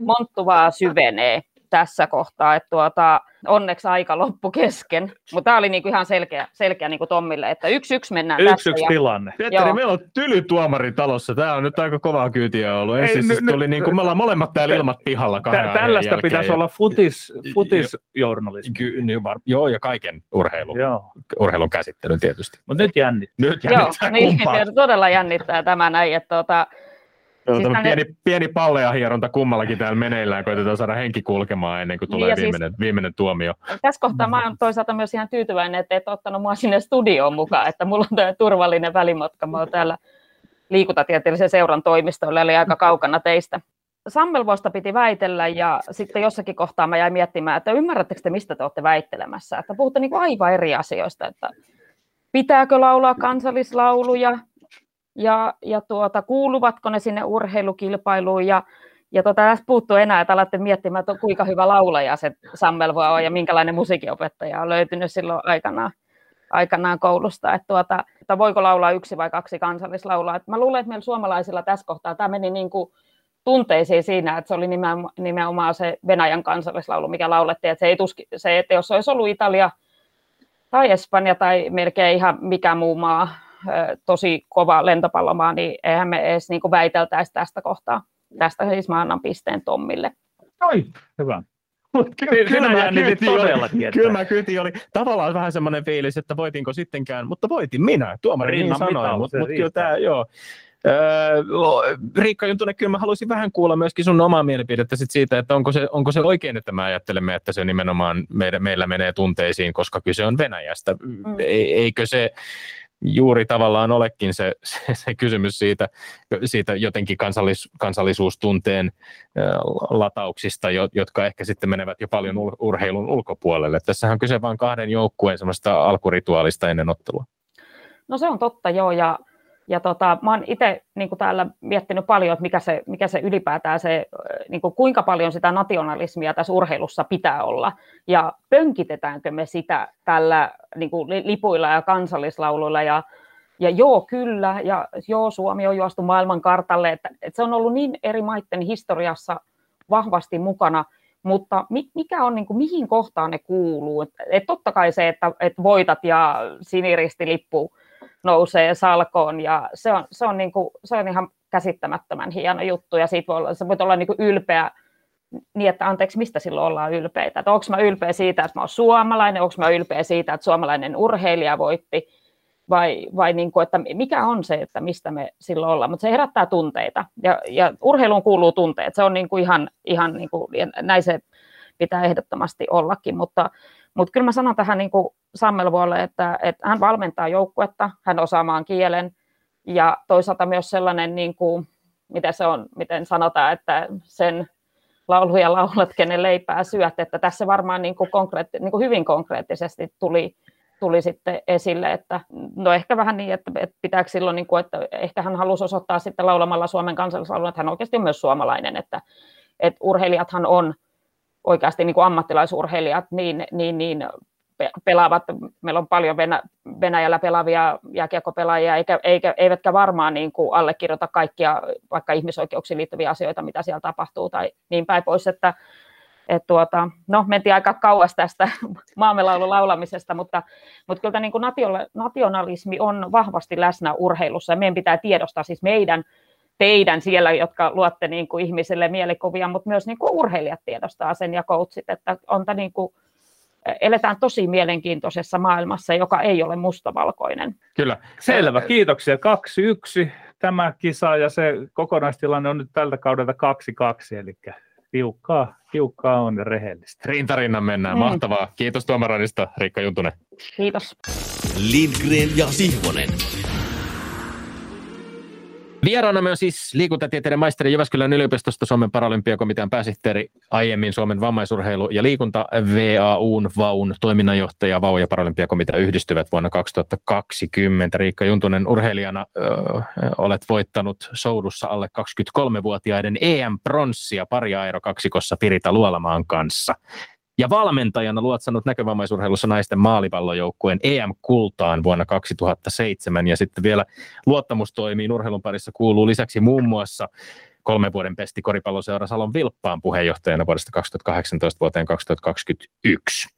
Monttu vaan syvenee tässä kohtaa, että tuota, onneksi aika loppu kesken, mutta tämä oli niinku ihan selkeä, selkeä niinku Tommille, että yksi yksi mennään yksi, tässä. Yksi ja... tilanne. Petteri, meillä on tyly tuomari talossa, tämä on nyt aika kovaa kyytiä ollut. Ei, siis n- tuli n- niinku, me ollaan molemmat täällä ilmat pihalla kahden Tällaista jälkeen. pitäisi olla futis, futisjournalismi. Ky- niin var- joo, ja kaiken urheilun, joo. urheilun käsittelyn tietysti. Mutta nyt jännittää. Nyt jännittää Joo, niin, todella jännittää tämä näin, että tuota, Joo, siis pieni, pieni palleja hieronta kummallakin täällä meneillään, koitetaan saada henki kulkemaan ennen kuin tulee niin, viimeinen, siis, viimeinen tuomio. Tässä kohtaa mä olen toisaalta myös ihan tyytyväinen, että et ottanut mua sinne studioon mukaan, että mulla on tämä turvallinen välimatka, mä oon täällä liikuntatieteellisen seuran toimistolla, eli aika kaukana teistä. Sammelvoista piti väitellä ja sitten jossakin kohtaa mä jäin miettimään, että ymmärrättekö te, mistä te olette väittelemässä, että puhutte niin aivan eri asioista, että pitääkö laulaa kansallislauluja, ja, ja tuota, kuuluvatko ne sinne urheilukilpailuun? Ja ja tuota, tässä puuttuu enää, että alatte miettimään, että kuinka hyvä laulaja se Sammel voi olla ja minkälainen musiikinopettaja on löytynyt silloin aikanaan, aikanaan koulusta, että, tuota, että voiko laulaa yksi vai kaksi kansallislaulaa. Että mä luulen, että meillä suomalaisilla tässä kohtaa tämä meni niin kuin tunteisiin siinä, että se oli nimenomaan se Venäjän kansallislaulu, mikä laulettiin, että se, ei tuski, se että jos olisi ollut Italia tai Espanja tai melkein ihan mikä muu maa, tosi kova lentopallomaa, niin eihän me edes niin kuin väiteltäisi tästä kohtaa. Tästä siis mä annan pisteen Tommille. Oi, hyvä. Kyllä, kyllä mä kyti oli tavallaan vähän semmoinen fiilis, että voitinko sittenkään, mutta voitin minä, tuomari niin sanoi, mutta mut kyllä tämä, joo. Öö, Riikka Juntunen, kyllä mä haluaisin vähän kuulla myöskin sun omaa mielipidettä sit siitä, että onko se, onko se oikein, että me ajattelemme, että se nimenomaan meillä, meillä menee tunteisiin, koska kyse on Venäjästä. Mm. Eikö se, juuri tavallaan olekin se, se, se kysymys siitä, siitä jotenkin kansallis, kansallisuustunteen latauksista, jotka ehkä sitten menevät jo paljon urheilun ulkopuolelle. Tässähän on kyse vain kahden joukkueen semmoista alkurituaalista ennen ottelua. No se on totta, joo, ja ja tota, mä oon itse niin täällä miettinyt paljon, että mikä se, mikä se ylipäätään se, niin kuin kuinka paljon sitä nationalismia tässä urheilussa pitää olla. Ja pönkitetäänkö me sitä tällä niin kuin lipuilla ja kansallislauluilla ja ja joo, kyllä, ja joo, Suomi on juostu maailman kartalle, että, että se on ollut niin eri maiden historiassa vahvasti mukana, mutta mikä on, niin kuin, mihin kohtaan ne kuuluu? Et, et totta kai se, että et voitat ja siniristilippu nousee salkoon ja se on, se on, niin kuin, se on ihan käsittämättömän hieno juttu ja siitä voi olla, se voi olla niin kuin ylpeä niin, että anteeksi, mistä silloin ollaan ylpeitä. Että onko mä ylpeä siitä, että mä oon suomalainen, onko mä ylpeä siitä, että suomalainen urheilija voitti, vai, vai niin kuin, että mikä on se, että mistä me silloin ollaan. Mutta se herättää tunteita, ja, ja urheiluun kuuluu tunteet. Se on niin kuin ihan, ihan niin kuin, näin se pitää ehdottomasti ollakin, mutta mutta kyllä mä sanon tähän niin kuin Sammelvuolle, että, että hän valmentaa joukkuetta, hän osaa maan kielen ja toisaalta myös sellainen, niin kuin, miten se on, miten sanotaan, että sen lauluja laulat, kenen leipää syöt, että tässä varmaan niin kuin konkreetti, niin kuin hyvin konkreettisesti tuli, tuli sitten esille, että no ehkä vähän niin, että, että pitääkö silloin, niin kuin, että ehkä hän halusi osoittaa sitten laulamalla Suomen kansallislaulun, että hän oikeasti on myös suomalainen, että, että urheilijathan on oikeasti niin kuin ammattilaisurheilijat niin, niin, niin pelaavat, meillä on paljon Venä, Venäjällä pelaavia jääkiekkopelaajia, eikä, eikä, eivätkä varmaan niin kuin allekirjoita kaikkia vaikka ihmisoikeuksiin liittyviä asioita, mitä siellä tapahtuu tai niin päin pois, että et tuota, no, mentiin aika kauas tästä maamelaulun laulamisesta, mutta, mutta kyllä niin kuin nationalismi on vahvasti läsnä urheilussa ja meidän pitää tiedostaa siis meidän teidän siellä, jotka luotte niin kuin ihmisille mielikuvia, mutta myös niin kuin urheilijat tiedostaa sen ja coachit, että on niin kuin, eletään tosi mielenkiintoisessa maailmassa, joka ei ole mustavalkoinen. Kyllä. Selvä, kiitoksia. 2-1 tämä kisa ja se kokonaistilanne on nyt tältä kaudelta 2-2, eli tiukkaa, tiukkaa on ja rehellistä. Rintarinnan mennään, mm. mahtavaa. Kiitos tuomaranista, Riikka Juntunen. Kiitos. Lindgren ja Sihvonen. Vieraanamme on siis liikuntatieteiden maisteri Jyväskylän yliopistosta Suomen paralympiakomitean pääsihteeri, aiemmin Suomen vammaisurheilu- ja liikunta VAUn VAUn toiminnanjohtaja VAU ja paralympiakomitea yhdistyvät vuonna 2020. Riikka Juntunen urheilijana ö, olet voittanut soudussa alle 23-vuotiaiden EM-pronssia pari kaksikossa Pirita Luolamaan kanssa ja valmentajana luotsannut näkövammaisurheilussa naisten maalipallojoukkueen EM-kultaan vuonna 2007 ja sitten vielä luottamustoimiin urheilun parissa kuuluu lisäksi muun muassa kolmen vuoden pesti koripalloseura Salon Vilppaan puheenjohtajana vuodesta 2018 vuoteen 2021.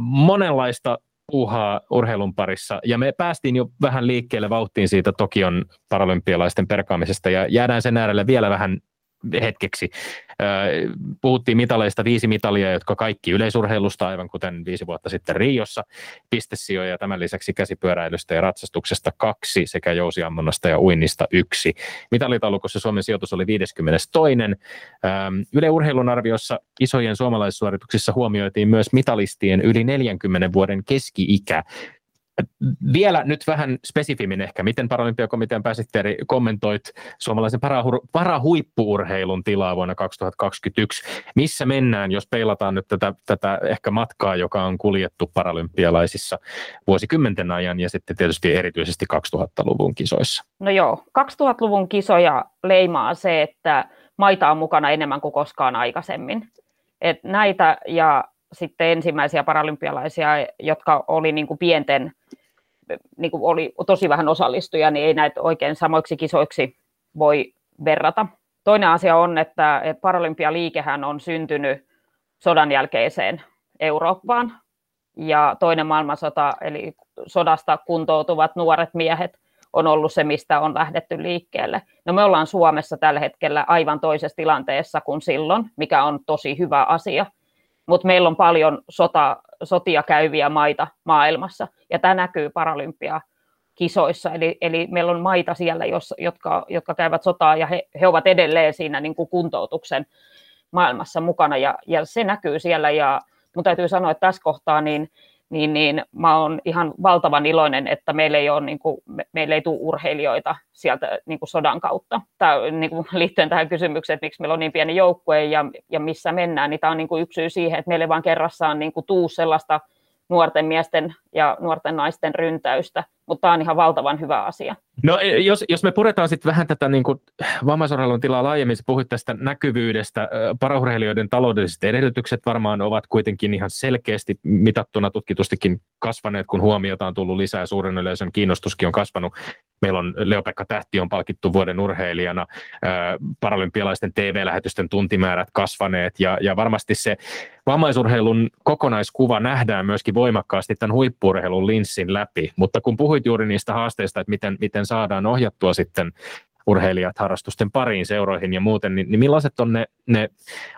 Monenlaista puuhaa urheilun parissa ja me päästiin jo vähän liikkeelle vauhtiin siitä Tokion paralympialaisten perkaamisesta ja jäädään sen äärelle vielä vähän hetkeksi. Puhuttiin mitaleista viisi mitalia, jotka kaikki yleisurheilusta, aivan kuten viisi vuotta sitten Riossa, pistesijoja ja tämän lisäksi käsipyöräilystä ja ratsastuksesta kaksi sekä jousiammonnasta ja uinnista yksi. Mitalitaulukossa Suomen sijoitus oli 52. Yle Urheilun arviossa isojen suomalaissuorituksissa huomioitiin myös mitalistien yli 40 vuoden keski-ikä, vielä nyt vähän spesifimmin ehkä, miten Paralympiakomitean pääsihteeri kommentoit suomalaisen parahuippuurheilun tilaa vuonna 2021. Missä mennään, jos peilataan nyt tätä, tätä ehkä matkaa, joka on kuljettu paralympialaisissa vuosikymmenten ajan ja sitten tietysti erityisesti 2000-luvun kisoissa? No joo, 2000-luvun kisoja leimaa se, että maita on mukana enemmän kuin koskaan aikaisemmin. Et näitä ja sitten ensimmäisiä paralympialaisia, jotka oli niin kuin pienten niin kuin oli tosi vähän osallistujia, niin ei näitä oikein samoiksi kisoiksi voi verrata. Toinen asia on, että paralympialiikehän on syntynyt sodan jälkeiseen Eurooppaan, ja toinen maailmansota, eli sodasta kuntoutuvat nuoret miehet, on ollut se, mistä on lähdetty liikkeelle. No me ollaan Suomessa tällä hetkellä aivan toisessa tilanteessa kuin silloin, mikä on tosi hyvä asia, mutta meillä on paljon sota, sotia käyviä maita maailmassa, ja tämä näkyy paralympia kisoissa, eli, eli meillä on maita siellä, jos, jotka, jotka käyvät sotaa, ja he, he ovat edelleen siinä niin kuin kuntoutuksen maailmassa mukana, ja, ja se näkyy siellä, ja mun täytyy sanoa, että tässä kohtaa niin niin, niin mä oon ihan valtavan iloinen, että meillä ei, ole, niin kuin, meillä ei tule urheilijoita sieltä niin kuin sodan kautta. Tämä, niin kuin, liittyen tähän kysymykseen, että miksi meillä on niin pieni joukkue ja, ja missä mennään, niin tämä on niin kuin yksi syy siihen, että meillä ei vaan kerrassaan niin kuin, tuu sellaista nuorten miesten ja nuorten naisten ryntäystä, mutta tämä on ihan valtavan hyvä asia. No e, jos, jos me puretaan sitten vähän tätä niin kuin vammaisurheilun tilaa laajemmin, sä puhuit tästä näkyvyydestä, paraurheilijoiden taloudelliset edellytykset varmaan ovat kuitenkin ihan selkeästi mitattuna tutkitustikin kasvaneet, kun huomiota on tullut lisää, suuren yleisön kiinnostuskin on kasvanut. Meillä on Leopekka Tähti on palkittu vuoden urheilijana, paralympialaisten TV-lähetysten tuntimäärät kasvaneet ja, ja varmasti se vammaisurheilun kokonaiskuva nähdään myöskin voimakkaasti tämän huippuurheilun linssin läpi, mutta kun puhuit juuri niistä haasteista, että miten, miten saadaan ohjattua sitten urheilijat harrastusten pariin seuroihin ja muuten, niin, niin millaiset on ne, ne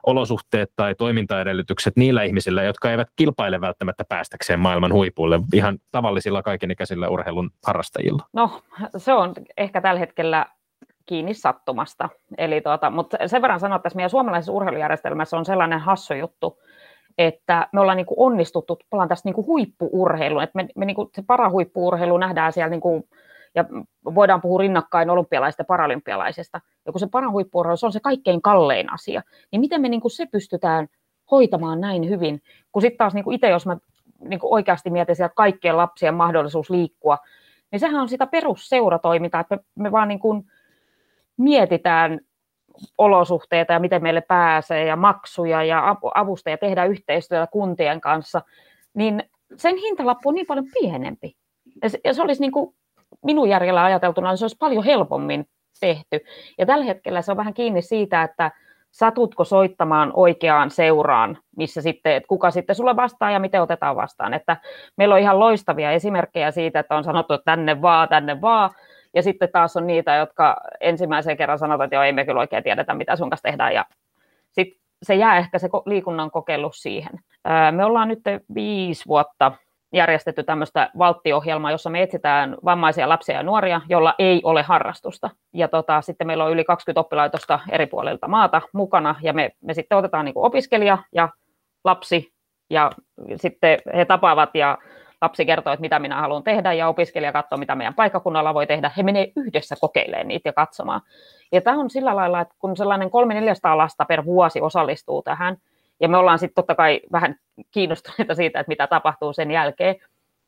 olosuhteet tai toimintaedellytykset niillä ihmisillä, jotka eivät kilpaile välttämättä päästäkseen maailman huipulle ihan tavallisilla kaikenikäisillä urheilun harrastajilla? No se on ehkä tällä hetkellä kiinni sattumasta. Eli tuota, mutta sen verran sanoa, että meidän suomalaisessa urheilujärjestelmässä on sellainen hassu juttu, että me ollaan niin kuin onnistuttu, palaan tästä niin kuin huippuurheiluun, että me, me niin kuin se parahuippuurheilu nähdään siellä niin kuin, ja voidaan puhua rinnakkain olympialaisista ja paralympialaisista. Ja kun se parahuippuurheilu, se on se kaikkein kallein asia, niin miten me niin kuin se pystytään hoitamaan näin hyvin, kun sitten taas niin kuin itse, jos mä niin kuin oikeasti mietin sieltä kaikkien lapsien mahdollisuus liikkua, niin sehän on sitä perusseuratoimintaa, että me, me vaan niin kuin mietitään olosuhteita ja miten meille pääsee ja maksuja ja avusta ja tehdä yhteistyötä kuntien kanssa, niin sen hintalappu on niin paljon pienempi. Ja se olisi niin kuin minun järjellä ajateltuna, niin se olisi paljon helpommin tehty. Ja tällä hetkellä se on vähän kiinni siitä, että satutko soittamaan oikeaan seuraan, missä sitten, että kuka sitten sulle vastaa ja miten otetaan vastaan. Että meillä on ihan loistavia esimerkkejä siitä, että on sanottu, että tänne vaan, tänne vaan, ja sitten taas on niitä, jotka ensimmäisen kerran sanotaan, että joo, ei me kyllä oikein tiedetä, mitä sun kanssa tehdään. Ja sitten se jää ehkä se liikunnan kokeilu siihen. Me ollaan nyt viisi vuotta järjestetty tämmöistä valttiohjelmaa, jossa me etsitään vammaisia lapsia ja nuoria, joilla ei ole harrastusta. Ja tota, sitten meillä on yli 20 oppilaitosta eri puolilta maata mukana, ja me, me sitten otetaan niin opiskelija ja lapsi, ja sitten he tapaavat ja lapsi kertoo, että mitä minä haluan tehdä ja opiskelija katsoo, mitä meidän paikkakunnalla voi tehdä. He menee yhdessä kokeilemaan niitä ja katsomaan. Ja tämä on sillä lailla, että kun sellainen 300-400 lasta per vuosi osallistuu tähän, ja me ollaan sitten totta kai vähän kiinnostuneita siitä, että mitä tapahtuu sen jälkeen,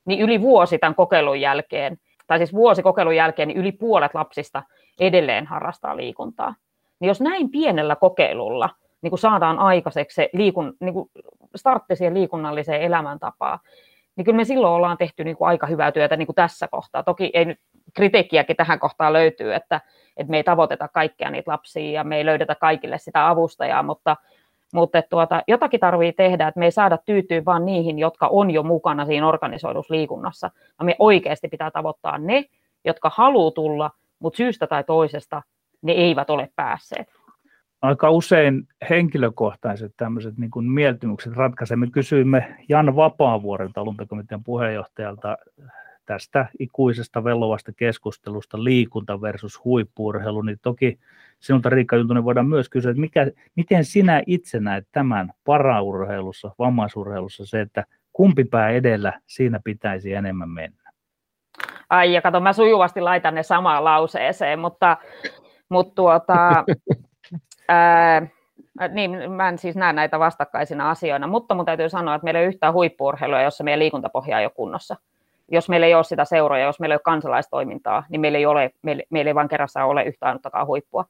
niin yli vuosi tämän kokeilun jälkeen, tai siis vuosi kokeilun jälkeen, niin yli puolet lapsista edelleen harrastaa liikuntaa. Niin jos näin pienellä kokeilulla niin kuin saadaan aikaiseksi se liikun, niin kuin startti siihen liikunnalliseen elämäntapaan, niin kyllä me silloin ollaan tehty niin kuin aika hyvää työtä niin kuin tässä kohtaa. Toki ei nyt kritiikkiäkin tähän kohtaan löytyy, että, että me ei tavoiteta kaikkia niitä lapsia ja me ei löydetä kaikille sitä avustajaa, mutta, mutta tuota, jotakin tarvii tehdä, että me ei saada tyytyä vain niihin, jotka on jo mukana siinä organisoidussa liikunnassa, vaan me oikeasti pitää tavoittaa ne, jotka haluaa tulla, mutta syystä tai toisesta ne eivät ole päässeet aika usein henkilökohtaiset tämmöiset niin kuin mieltymykset ratkaisemme. Kysyimme Jan Vapaavuorelta, olympiakomitean puheenjohtajalta, tästä ikuisesta vellovasta keskustelusta liikunta versus huippuurheilu, niin toki sinulta Riikka Juntunen voidaan myös kysyä, että mikä, miten sinä itse näet tämän paraurheilussa, vammaisurheilussa se, että kumpi pää edellä siinä pitäisi enemmän mennä? Ai ja kato, mä sujuvasti laitan ne samaan lauseeseen, mutta, mutta tuota, Ää, niin, mä en siis näe näitä vastakkaisina asioina, mutta mun täytyy sanoa, että meillä ei ole yhtään huippuurheilua, jossa meidän liikuntapohja ei ole kunnossa. Jos meillä ei ole sitä seuraa, jos meillä ei ole kansalaistoimintaa, niin meillä ei, ole, meillä, meillä ei vaan kerrassa ole yhtään ainuttakaan huippua.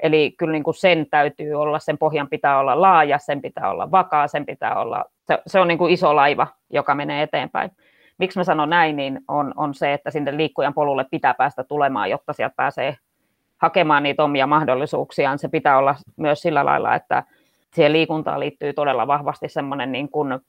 Eli kyllä niin kuin sen täytyy olla, sen pohjan pitää olla laaja, sen pitää olla vakaa, sen pitää olla, se, se on niin kuin iso laiva, joka menee eteenpäin. Miksi mä sanon näin, niin on, on se, että sinne liikkujan polulle pitää päästä tulemaan, jotta sieltä pääsee hakemaan niitä omia mahdollisuuksiaan. Se pitää olla myös sillä lailla, että siihen liikuntaan liittyy todella vahvasti semmoinen niin kuin,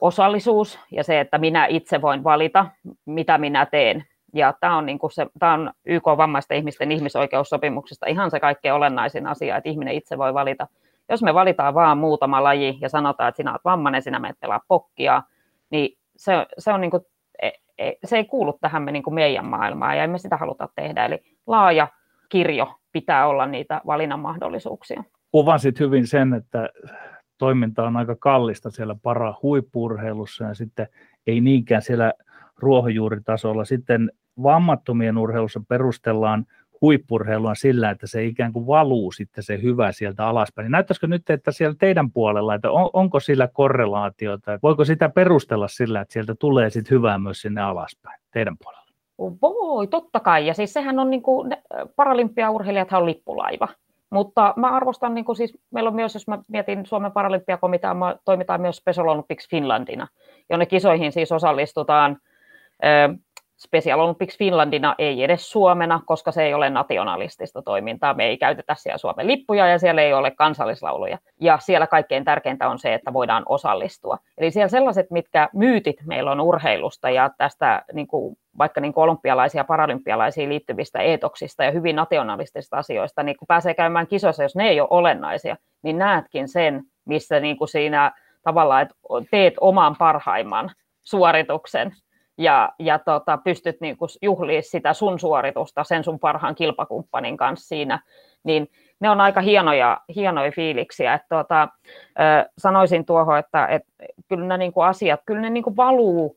osallisuus ja se, että minä itse voin valita, mitä minä teen. Ja tämä on, niin kuin se, tämä on YK vammaisten ihmisten ihmisoikeussopimuksesta ihan se kaikkein olennaisin asia, että ihminen itse voi valita. Jos me valitaan vaan muutama laji ja sanotaan, että sinä olet vammainen, sinä menet pelaa pokkia, niin se, se, on niin kuin, e, e, se ei kuulu tähän niin kuin meidän maailmaan ja emme sitä haluta tehdä. Eli laaja kirjo pitää olla niitä valinnan mahdollisuuksia. Kuvasit hyvin sen, että toiminta on aika kallista siellä para huippurheilussa ja sitten ei niinkään siellä ruohonjuuritasolla. Sitten vammattomien urheilussa perustellaan huippurheilua sillä, että se ikään kuin valuu sitten se hyvä sieltä alaspäin. Näyttäisikö nyt, että siellä teidän puolella, että on, onko sillä korrelaatiota, voiko sitä perustella sillä, että sieltä tulee sitten hyvää myös sinne alaspäin teidän puolella? Voi, totta kai. Ja siis sehän on, niin kuin, paralympiaurheilijathan on lippulaiva. Mutta mä arvostan, niin kuin siis, meillä on myös, jos mä mietin Suomen paralympiakomitea, me toimitaan myös Special Olympics Finlandina, jonne kisoihin siis osallistutaan Special Olympics Finlandina ei edes Suomena, koska se ei ole nationalistista toimintaa. Me ei käytetä siellä Suomen lippuja ja siellä ei ole kansallislauluja. Ja siellä kaikkein tärkeintä on se, että voidaan osallistua. Eli siellä sellaiset, mitkä myytit meillä on urheilusta ja tästä niin kuin, vaikka niin kuin olympialaisia ja paralympialaisiin liittyvistä eetoksista ja hyvin nationalistisista asioista, niin kun pääsee käymään kisoissa, jos ne ei ole olennaisia, niin näetkin sen, missä niin kuin siinä tavallaan, että teet oman parhaimman suorituksen ja, ja tota, pystyt niin kuin sitä sun suoritusta sen sun parhaan kilpakumppanin kanssa siinä, niin ne on aika hienoja, hienoja fiiliksiä. että tota, sanoisin tuohon, että, että kyllä ne niin kuin asiat, kyllä ne niin kuin valuu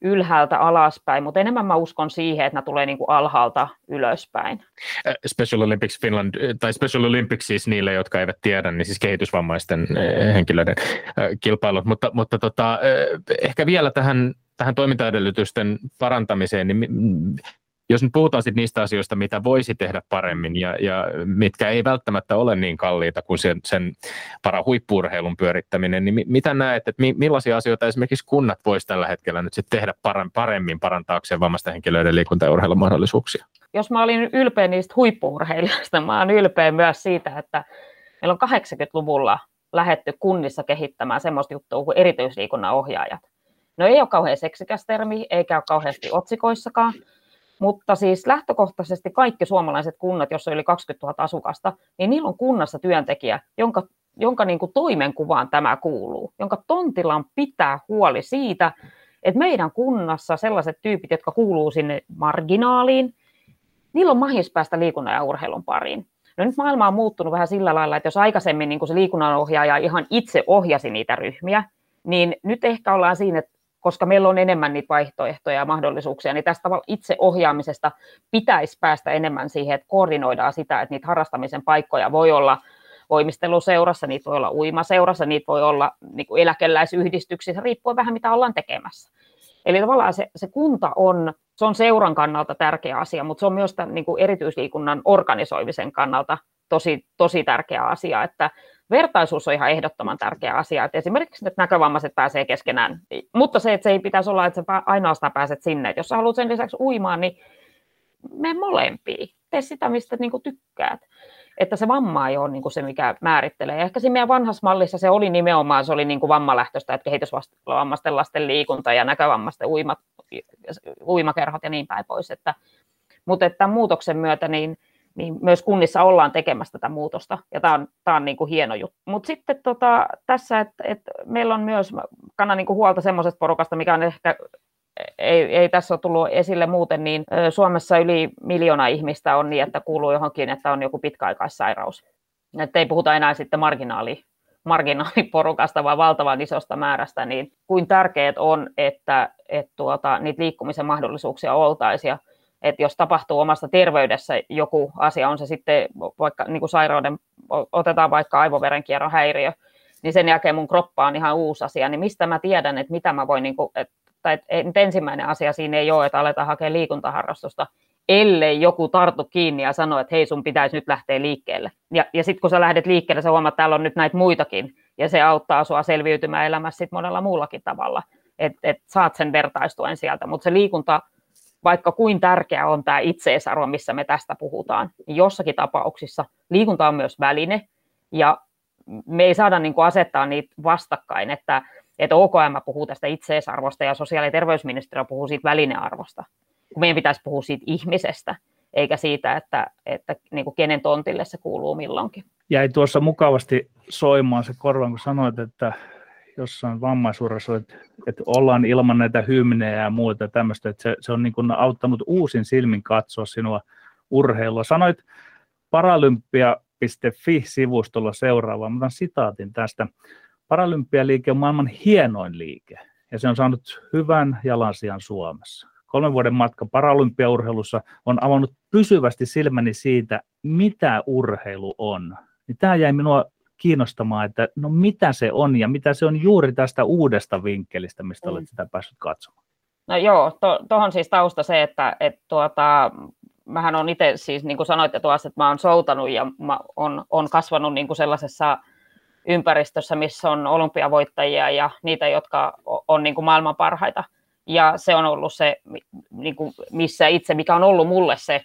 ylhäältä alaspäin, mutta enemmän mä uskon siihen, että ne tulee niin kuin alhaalta ylöspäin. Special Olympics Finland, tai Special Olympics siis niille, jotka eivät tiedä, niin siis kehitysvammaisten henkilöiden kilpailut, mutta, mutta tota, ehkä vielä tähän tähän toimintaedellytysten parantamiseen, niin jos nyt puhutaan sit niistä asioista, mitä voisi tehdä paremmin ja, ja mitkä ei välttämättä ole niin kalliita kuin sen, sen parahuippuurheilun pyörittäminen, niin mitä näet, että millaisia asioita esimerkiksi kunnat voisivat tällä hetkellä nyt sit tehdä paremmin parantaakseen vammaisten henkilöiden liikunta- ja urheilun mahdollisuuksia? Jos mä olin ylpeä niistä huippuurheilijoista, mä olen ylpeä myös siitä, että meillä on 80-luvulla lähetty kunnissa kehittämään semmoista juttua kuin erityisliikunnan ohjaajat No ei ole kauhean seksikäs termi, eikä ole kauheasti otsikoissakaan, mutta siis lähtökohtaisesti kaikki suomalaiset kunnat, jos on yli 20 000 asukasta, niin niillä on kunnassa työntekijä, jonka, jonka niin kuin toimenkuvaan tämä kuuluu, jonka tontillaan pitää huoli siitä, että meidän kunnassa sellaiset tyypit, jotka kuuluu sinne marginaaliin, niillä on mahis päästä liikunnan ja urheilun pariin. No nyt maailma on muuttunut vähän sillä lailla, että jos aikaisemmin niin kuin se liikunnanohjaaja ihan itse ohjasi niitä ryhmiä, niin nyt ehkä ollaan siinä, että koska meillä on enemmän niitä vaihtoehtoja ja mahdollisuuksia, niin tästä itse ohjaamisesta pitäisi päästä enemmän siihen, että koordinoidaan sitä, että niitä harrastamisen paikkoja voi olla voimisteluseurassa, niitä voi olla uimaseurassa, niitä voi olla niin kuin eläkeläisyhdistyksissä, riippuen vähän mitä ollaan tekemässä. Eli tavallaan se, se kunta on, se on seuran kannalta tärkeä asia, mutta se on myös tämän niin kuin erityisliikunnan organisoimisen kannalta tosi, tosi tärkeä asia, että vertaisuus on ihan ehdottoman tärkeä asia, että esimerkiksi että näkövammaiset pääsee keskenään, mutta se, että se ei pitäisi olla, että sä ainoastaan pääset sinne, että jos sä haluat sen lisäksi uimaan, niin me molempiin, tee sitä, mistä niin kuin tykkäät että se vamma ei ole niin kuin se, mikä määrittelee. Ehkä siinä meidän vanhassa mallissa se oli nimenomaan, se oli niin kuin vammalähtöistä, että kehitysvammaisten lasten liikunta ja näkövammaisten uimat, uimakerhot ja niin päin pois. Että, mutta että tämän muutoksen myötä niin, niin myös kunnissa ollaan tekemässä tätä muutosta, ja tämä on, tämä on niin kuin hieno juttu. Mutta sitten tota, tässä, että, että meillä on myös, kannan niin kuin huolta semmoisesta porukasta, mikä on ehkä ei, ei tässä ole tullut esille muuten, niin Suomessa yli miljoona ihmistä on niin, että kuuluu johonkin, että on joku pitkäaikaissairaus. Että ei puhuta enää sitten marginaali, marginaaliporukasta, vaan valtavan isosta määrästä, niin kuin tärkeää on, että, että tuota, niitä liikkumisen mahdollisuuksia oltaisiin. Että jos tapahtuu omasta terveydessä joku asia, on se sitten vaikka niin kuin sairauden, otetaan vaikka aivoverenkierron häiriö, niin sen jälkeen mun kroppa on ihan uusi asia, niin mistä mä tiedän, että mitä mä voin, niin kuin, että tai että ensimmäinen asia siinä ei ole, että aletaan hakea liikuntaharrastusta, ellei joku tartu kiinni ja sano, että hei sun pitäisi nyt lähteä liikkeelle. Ja, ja sitten kun sä lähdet liikkeelle, sä huomaat, että täällä on nyt näitä muitakin, ja se auttaa sua selviytymään elämässä sit monella muullakin tavalla, että et saat sen vertaistuen sieltä. Mutta se liikunta, vaikka kuin tärkeä on tämä itseisarvo, missä me tästä puhutaan, niin jossakin tapauksissa liikunta on myös väline, ja me ei saada niin kuin asettaa niitä vastakkain, että että OKM puhuu tästä itseisarvosta ja sosiaali- ja terveysministeriö puhuu siitä välinearvosta, kun meidän pitäisi puhua siitä ihmisestä, eikä siitä, että, että niin kuin kenen tontille se kuuluu milloinkin. Jäi tuossa mukavasti soimaan se korvan, kun sanoit, että jossain vammaisuudessa, että, että ollaan ilman näitä hymnejä ja muuta tämmöistä, että se, se on niin kuin auttanut uusin silmin katsoa sinua urheilua. Sanoit paralympia.fi-sivustolla seuraavaa, mutta sitaatin tästä. Paralympialiike on maailman hienoin liike ja se on saanut hyvän jalansijan Suomessa. Kolmen vuoden matka paralympiaurheilussa on avannut pysyvästi silmäni siitä, mitä urheilu on. Niin tämä jäi minua kiinnostamaan, että no mitä se on ja mitä se on juuri tästä uudesta vinkkelistä, mistä olet mm. sitä päässyt katsomaan. No joo, tuohon to, siis tausta se, että et tuota, mähän on itse siis, niin kuin sanoitte tuossa, että mä oon soutanut ja mä on, on kasvanut niin kuin sellaisessa ympäristössä, missä on olympiavoittajia ja niitä, jotka on niin kuin maailman parhaita. Ja se on ollut se, niin kuin missä itse, mikä on ollut mulle se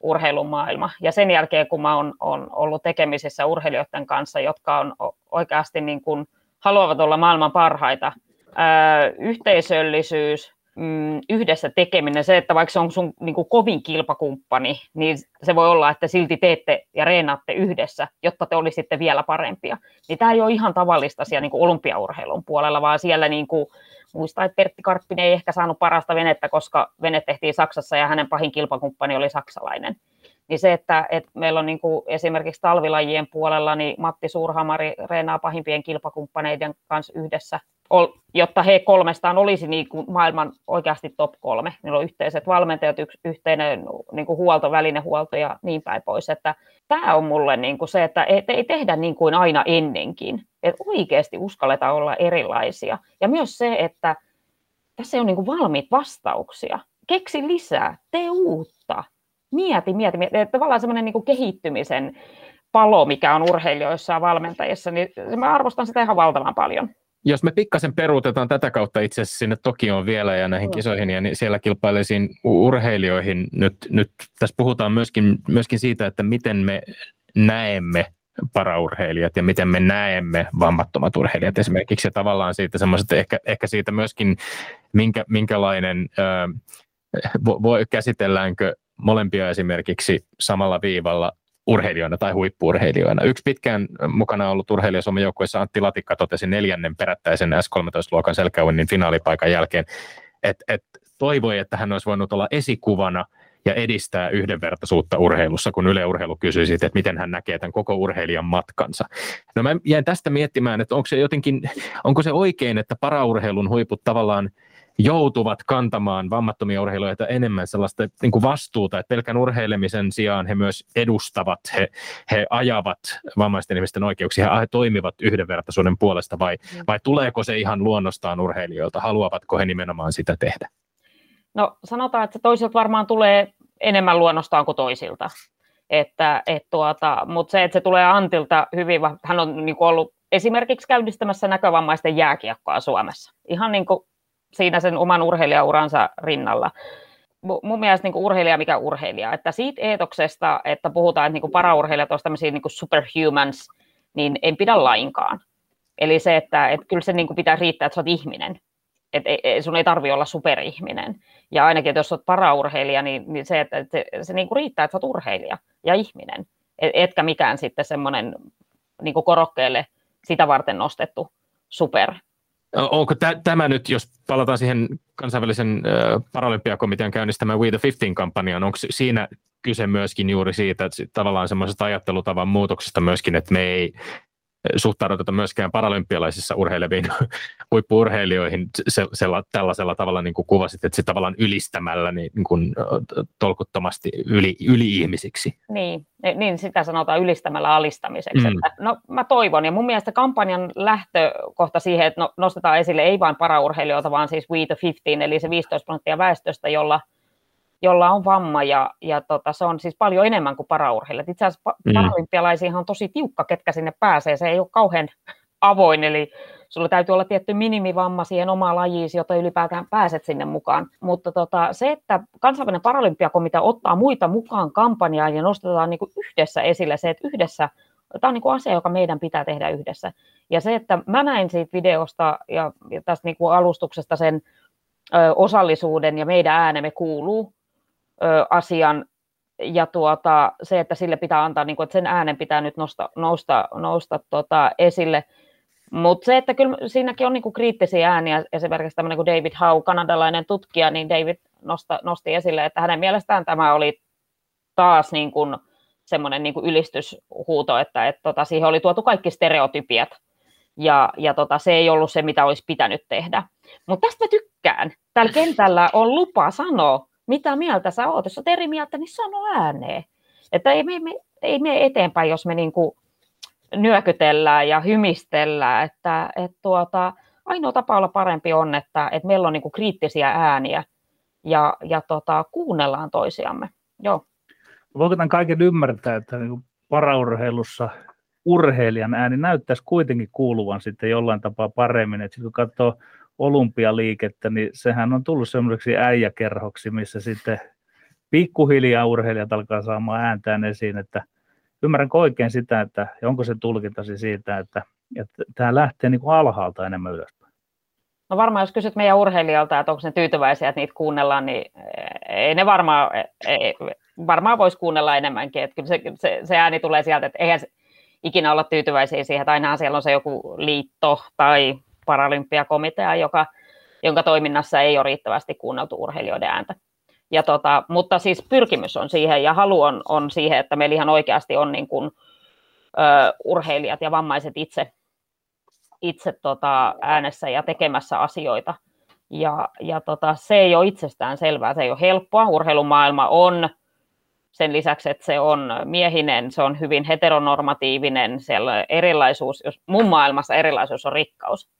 urheilumaailma. Ja sen jälkeen, kun mä oon, ollut tekemisissä urheilijoiden kanssa, jotka on oikeasti niin kuin, haluavat olla maailman parhaita, ää, yhteisöllisyys, mm, yhdessä tekeminen, se, että vaikka se on sun niin kuin kovin kilpakumppani, niin se voi olla, että silti teette ja reenaatte yhdessä, jotta te olisitte vielä parempia. Niin tämä ei ole ihan tavallista siellä niin kuin olympiaurheilun puolella, vaan siellä niin kuin, muistaa, että Pertti Karppinen ei ehkä saanut parasta venettä, koska vene tehtiin Saksassa ja hänen pahin kilpakumppani oli saksalainen. Niin se, että, että meillä on niin kuin esimerkiksi talvilajien puolella, niin Matti Suurhamari reenaa pahimpien kilpakumppaneiden kanssa yhdessä jotta he kolmestaan olisi niin kuin maailman oikeasti top kolme. Niillä on yhteiset valmentajat, yhteinen niin kuin huolto, välinehuolto ja niin päin pois. Että tämä on mulle niin kuin se, että ei tehdä niin kuin aina ennenkin. Että oikeasti uskalletaan olla erilaisia. Ja myös se, että tässä ole niin kuin valmiit vastauksia. Keksi lisää, tee uutta, mieti, mieti. mieti. Että tavallaan semmoinen niin kehittymisen palo, mikä on urheilijoissa ja valmentajissa, niin mä arvostan sitä ihan valtavan paljon jos me pikkasen peruutetaan tätä kautta itse asiassa sinne Tokioon vielä ja näihin kisoihin, ja niin siellä kilpaileisiin urheilijoihin, nyt, nyt tässä puhutaan myöskin, myöskin siitä, että miten me näemme paraurheilijat ja miten me näemme vammattomat urheilijat esimerkiksi, ja tavallaan siitä semmoiset, ehkä, ehkä siitä myöskin, minkä, minkälainen, äh, voi, käsitelläänkö molempia esimerkiksi samalla viivalla urheilijoina tai huippuurheilijoina. Yksi pitkään mukana ollut urheilija Suomen joukkueessa Antti Latikka totesi neljännen perättäisen S13-luokan selkäuinnin finaalipaikan jälkeen, että et toivoi, että hän olisi voinut olla esikuvana ja edistää yhdenvertaisuutta urheilussa, kun Yle Urheilu kysyi siitä, että miten hän näkee tämän koko urheilijan matkansa. No mä jäin tästä miettimään, että onko se jotenkin, onko se oikein, että paraurheilun huiput tavallaan joutuvat kantamaan vammattomia urheilijoita enemmän sellaista niin kuin vastuuta, että pelkän urheilemisen sijaan he myös edustavat, he, he ajavat vammaisten ihmisten oikeuksia, he toimivat yhdenvertaisuuden puolesta vai, mm. vai tuleeko se ihan luonnostaan urheilijoilta, haluavatko he nimenomaan sitä tehdä? No sanotaan, että toisilta varmaan tulee enemmän luonnostaan kuin toisilta. Että, et tuota, mutta se, että se tulee Antilta hyvin, hän on niin ollut esimerkiksi käynnistämässä näkövammaisten jääkiekkoa Suomessa. Ihan niin kuin siinä sen oman urheilijauransa rinnalla. Mun mielestä niin kuin urheilija mikä urheilija, että siitä eetoksesta, että puhutaan, että niin kuin paraurheilijat ovat tämmöisiä niin kuin superhumans, niin en pidä lainkaan. Eli se, että, että kyllä se niin kuin pitää riittää, että sä oot ihminen. Että sun ei tarvi olla superihminen. Ja ainakin, että jos olet paraurheilija, niin, niin se, että, että se, se niin kuin riittää, että sä oot urheilija ja ihminen. Et, etkä mikään sitten semmoinen niin korokkeelle sitä varten nostettu super Onko tä, tämä nyt, jos palataan siihen kansainvälisen paralympiakomitean käynnistämään We the 15-kampanjaan, onko siinä kyse myöskin juuri siitä, että tavallaan semmoisesta ajattelutavan muutoksesta myöskin, että me ei suhtauduta myöskään paralympialaisissa urheileviin huippuurheilijoihin se, sella, tällaisella tavalla, niin kuin kuvasit, että se tavallaan ylistämällä niin, niin kuin, tolkuttomasti yli, yli-ihmisiksi. Niin, niin, sitä sanotaan ylistämällä alistamiseksi. Mm. Että, no, mä toivon, ja mun mielestä kampanjan lähtökohta siihen, että no, nostetaan esille ei vain paraurheilijoita, vaan siis We the 15, eli se 15 prosenttia väestöstä, jolla jolla on vamma ja, ja tota, se on siis paljon enemmän kuin paraurheilijat. Itse asiassa mm. paralympialaisiin on tosi tiukka, ketkä sinne pääsee. Se ei ole kauhean avoin, eli sulla täytyy olla tietty minimivamma siihen omaan lajiisi, jotta ylipäätään pääset sinne mukaan. Mutta tota, se, että kansainvälinen paralympiakomitea ottaa muita mukaan kampanjaan ja nostetaan niin kuin yhdessä esille se, että yhdessä Tämä on niin kuin asia, joka meidän pitää tehdä yhdessä. Ja se, että mä näin siitä videosta ja tästä niin kuin alustuksesta sen ö, osallisuuden ja meidän äänemme kuuluu, asian ja tuota, se, että sille pitää antaa, niin kuin, että sen äänen pitää nyt nosta, nousta, nousta tota, esille. Mutta se, että kyllä siinäkin on niin kuin kriittisiä ääniä, esimerkiksi tämmöinen kuin David Howe, kanadalainen tutkija, niin David nosta, nosti esille, että hänen mielestään tämä oli taas niin kuin semmoinen niin kuin ylistyshuuto, että, että tota, siihen oli tuotu kaikki stereotypiat, ja, ja tota, se ei ollut se, mitä olisi pitänyt tehdä. Mutta tästä mä tykkään. Tällä kentällä on lupa sanoa mitä mieltä sä oot. Jos oot eri mieltä, niin sano ääneen. Että ei me, me, ei me eteenpäin, jos me niinku nyökytellään ja hymistellään. Että, et tuota, ainoa tapa olla parempi on, että, että meillä on niinku kriittisiä ääniä ja, ja tota, kuunnellaan toisiamme. Joo. Voiko tämän kaiken ymmärtää, että niin paraurheilussa urheilijan ääni näyttäisi kuitenkin kuuluvan sitten jollain tapaa paremmin. Että kun katsoo olympialiikettä, niin sehän on tullut semmoiseksi äijäkerhoksi, missä sitten pikkuhiljaa urheilijat alkaa saamaan ääntään esiin, että ymmärränkö oikein sitä, että onko se tulkintasi siitä, että, että tämä lähtee niin kuin alhaalta enemmän ylöspäin? No varmaan jos kysyt meidän urheilijalta, että onko ne tyytyväisiä, että niitä kuunnellaan, niin ei ne varmaan, ei, varmaan voisi kuunnella enemmänkin. Että kyllä se, se, se ääni tulee sieltä, että eihän ikinä olla tyytyväisiä siihen, että aina siellä on se joku liitto tai paralympiakomitea, joka, jonka toiminnassa ei ole riittävästi kuunneltu urheilijoiden ääntä. Ja tota, mutta siis pyrkimys on siihen ja halu on, on siihen, että meillä ihan oikeasti on niin kuin, ö, urheilijat ja vammaiset itse, itse tota, äänessä ja tekemässä asioita. Ja, ja tota, se ei ole itsestään selvää, se ei ole helppoa. Urheilumaailma on sen lisäksi, että se on miehinen, se on hyvin heteronormatiivinen, siellä erilaisuus, jos mun maailmassa erilaisuus on rikkaus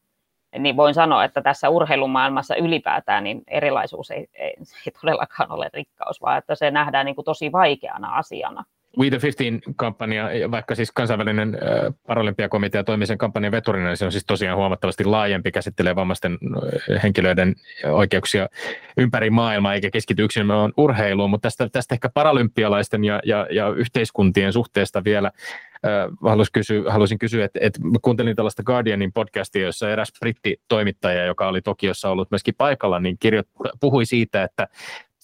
niin voin sanoa, että tässä urheilumaailmassa ylipäätään niin erilaisuus ei, ei, ei todellakaan ole rikkaus, vaan että se nähdään niin kuin tosi vaikeana asiana. We the 15-kampanja, vaikka siis kansainvälinen paralympiakomitea toimii sen kampanjan veturina, niin se on siis tosiaan huomattavasti laajempi, käsittelee vammaisten henkilöiden oikeuksia ympäri maailmaa, eikä keskity yksilöön urheiluun, mutta tästä, tästä ehkä paralympialaisten ja, ja, ja yhteiskuntien suhteesta vielä halusin kysyä, halusin kysyä että, että kuuntelin tällaista Guardianin podcastia, jossa eräs brittitoimittaja, joka oli Tokiossa ollut myöskin paikalla, niin kirjoitt- puhui siitä, että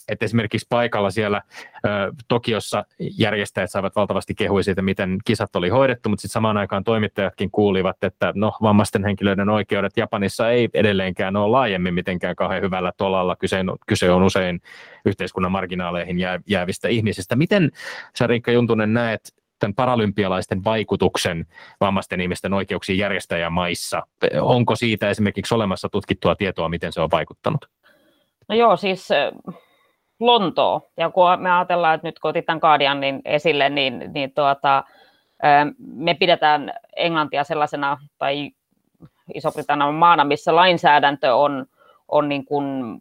että esimerkiksi paikalla siellä ö, Tokiossa järjestäjät saivat valtavasti kehuja siitä, miten kisat oli hoidettu, mutta sitten samaan aikaan toimittajatkin kuulivat, että no, vammaisten henkilöiden oikeudet Japanissa ei edelleenkään ole laajemmin mitenkään kauhean hyvällä tolalla. Kyse kyse on usein yhteiskunnan marginaaleihin jää, jäävistä ihmisistä. Miten sä Riikka Juntunen näet tämän paralympialaisten vaikutuksen vammaisten ihmisten oikeuksien järjestäjämaissa? Onko siitä esimerkiksi olemassa tutkittua tietoa, miten se on vaikuttanut? No joo, siis Lontoo. Ja kun me ajatellaan, että nyt kun otit tämän Guardianin esille, niin, niin tuota, me pidetään Englantia sellaisena, tai Iso-Britannian maana, missä lainsäädäntö on, on niin kuin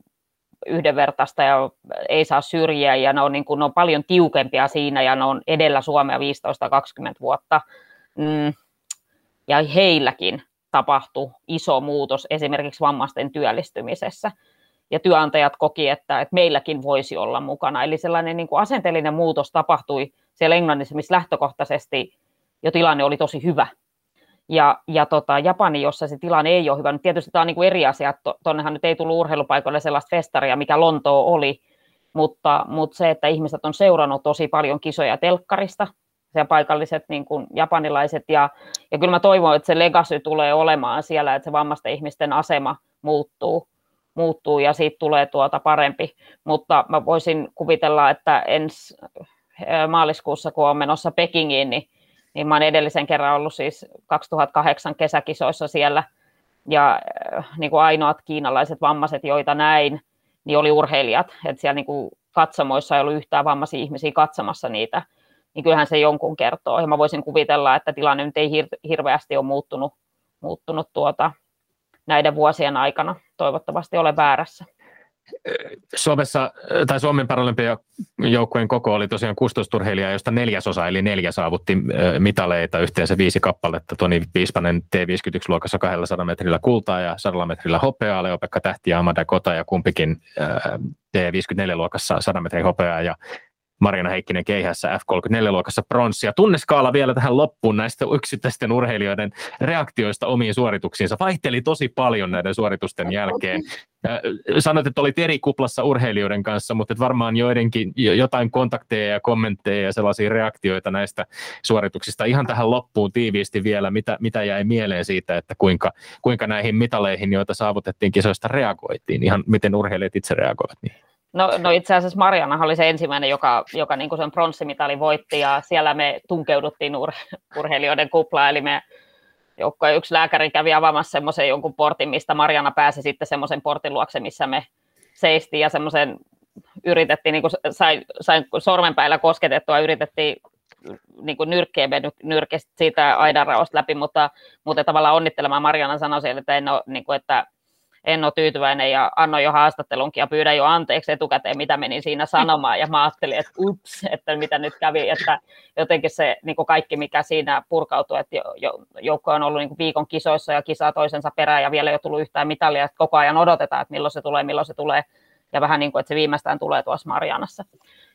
yhdenvertaista ja ei saa syrjiä ja ne on, niin kuin, ne on paljon tiukempia siinä ja ne on edellä Suomea 15-20 vuotta. Mm. Ja heilläkin tapahtui iso muutos esimerkiksi vammaisten työllistymisessä. Ja työnantajat koki, että, että meilläkin voisi olla mukana. Eli sellainen niin kuin asenteellinen muutos tapahtui siellä Englannissa, missä lähtökohtaisesti jo tilanne oli tosi hyvä ja, ja tota, Japani, jossa se tilanne ei ole hyvä. Nyt tietysti tämä on niin kuin eri asia, tuonnehan nyt ei tullut urheilupaikoille sellaista festaria, mikä Lontoo oli, mutta, mutta se, että ihmiset on seurannut tosi paljon kisoja telkkarista, ja paikalliset niin kuin japanilaiset, ja, ja kyllä mä toivon, että se legacy tulee olemaan siellä, että se vammaisten ihmisten asema muuttuu, muuttuu ja siitä tulee tuota parempi, mutta mä voisin kuvitella, että ensi maaliskuussa, kun on menossa Pekingiin, niin niin mä olen edellisen kerran ollut siis 2008 kesäkisoissa siellä, ja äh, niin kuin ainoat kiinalaiset vammaiset, joita näin, niin oli urheilijat, että siellä niin kuin katsomoissa ei ollut yhtään vammaisia ihmisiä katsomassa niitä, niin kyllähän se jonkun kertoo, ja mä voisin kuvitella, että tilanne nyt ei hir- hirveästi ole muuttunut, muuttunut tuota, näiden vuosien aikana, toivottavasti ole väärässä. Suomessa, tai Suomen paralympiajoukkueen koko oli tosiaan 16 urheilijaa, josta neljäsosa, eli neljä saavutti mitaleita, yhteensä viisi kappaletta. Toni Piispanen T51-luokassa 200 metrillä kultaa ja 100 metrillä hopeaa, Leo-Pekka Tähti ja Amada Kota ja kumpikin T54-luokassa 100 metriä hopeaa ja Marjana Heikkinen keihässä F34-luokassa pronssia. Tunneskaala vielä tähän loppuun näistä yksittäisten urheilijoiden reaktioista omiin suorituksiinsa. Vaihteli tosi paljon näiden suoritusten jälkeen. Sanoit, että olit eri kuplassa urheilijoiden kanssa, mutta varmaan joidenkin jotain kontakteja ja kommentteja ja sellaisia reaktioita näistä suorituksista. Ihan tähän loppuun tiiviisti vielä, mitä, mitä jäi mieleen siitä, että kuinka, kuinka näihin mitaleihin, joita saavutettiin kisoista, reagoitiin. Ihan miten urheilijat itse reagoivat niihin. No, no itse asiassa Mariana oli se ensimmäinen, joka, joka niin sen pronssimitalin voitti ja siellä me tunkeuduttiin ur, urheilijoiden kuplaan, eli me joukkojen yksi lääkäri kävi avaamassa semmoisen jonkun portin, mistä Mariana pääsi sitten semmoisen portin luokse, missä me seistiin ja semmoisen yritettiin, niin kuin sai, sain sormenpäillä kosketettua, yritettiin niin kuin nyrkkeen nyrkistä siitä aidanraosta läpi, mutta, mutta tavallaan onnittelemaan Mariana sanoi siellä, että, en ole, niin kuin, että en ole tyytyväinen ja annoin jo haastattelunkin ja pyydän jo anteeksi etukäteen, mitä menin siinä sanomaan. Ja mä ajattelin, että ups, että mitä nyt kävi, että jotenkin se niin kuin kaikki, mikä siinä purkautui, että joukko on ollut niin kuin viikon kisoissa ja kisaa toisensa perään ja vielä ei ole tullut yhtään mitalia, että koko ajan odotetaan, että milloin se tulee, milloin se tulee. Ja vähän niin kuin, että se viimeistään tulee tuossa Marianassa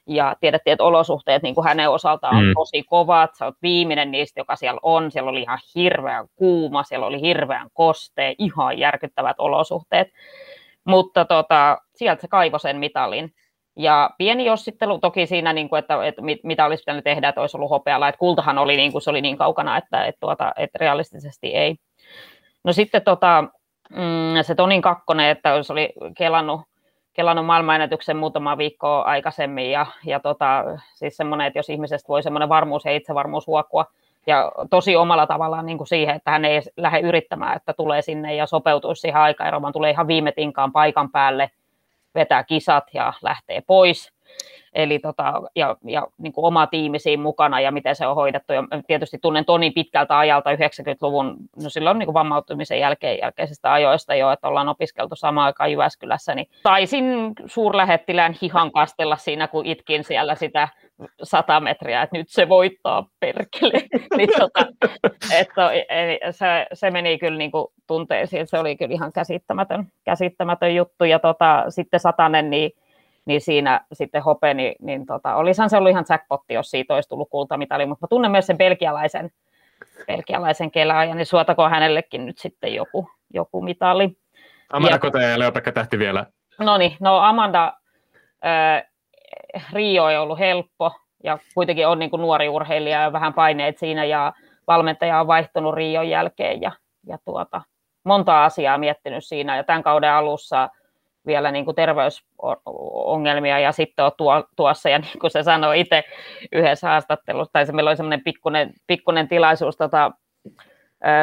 ja tiedettiin, että olosuhteet niin kuin hänen osaltaan on mm. tosi kovat, sä oot viimeinen niistä, joka siellä on, siellä oli ihan hirveän kuuma, siellä oli hirveän kostea, ihan järkyttävät olosuhteet, mutta tota, sieltä se kaivoi sen mitalin. Ja pieni jossittelu toki siinä, niin kuin, että, että mitä olisi pitänyt tehdä, että olisi ollut hopealla, että kultahan oli, niin kuin, se oli niin kaukana, että, että, tuota, että realistisesti ei. No sitten tota, mm, se Tonin kakkonen, että se oli kelannut kelannut maailmanennätyksen muutama viikkoa aikaisemmin ja, ja tota, siis semmoinen, että jos ihmisestä voi semmoinen varmuus ja itsevarmuus huokua ja tosi omalla tavallaan niin kuin siihen, että hän ei lähde yrittämään, että tulee sinne ja sopeutuisi siihen aikaan, vaan tulee ihan viime tinkaan paikan päälle, vetää kisat ja lähtee pois. Eli tota, ja, ja niin kuin oma tiimi siinä mukana ja miten se on hoidettu. Ja tietysti tunnen Toni pitkältä ajalta 90-luvun, no silloin niin kuin vammautumisen jälkeen, jälkeisestä ajoista jo, että ollaan opiskeltu samaan aikaan Jyväskylässä, niin taisin suurlähettilään hihan kastella siinä, kun itkin siellä sitä sata metriä, että nyt se voittaa perkele. niin tota, että, se, se, meni kyllä niin kuin tunteisiin, se oli kyllä ihan käsittämätön, käsittämätön juttu. Ja tota, sitten satanen, niin niin siinä sitten Hope, niin, niin tota, olisihan se ollut ihan jackpotti, jos siitä olisi tullut kultamitali, mutta mä tunnen myös sen belgialaisen, belgialaisen kelaajan, niin suotakoon hänellekin nyt sitten joku, joku mitali. Amanda ja, Kote ja Leopekka Tähti vielä. No niin, no Amanda, äh, Rio ei ollut helppo, ja kuitenkin on niin kuin nuori urheilija ja vähän paineet siinä, ja valmentaja on vaihtunut Rion jälkeen, ja, ja tuota, monta asiaa miettinyt siinä, ja tämän kauden alussa vielä niin kuin terveysongelmia ja sitten on tuo, tuossa, ja niin kuin se sanoi itse yhdessä haastattelussa, tai se meillä oli semmoinen pikkunen, pikkunen tilaisuus tota,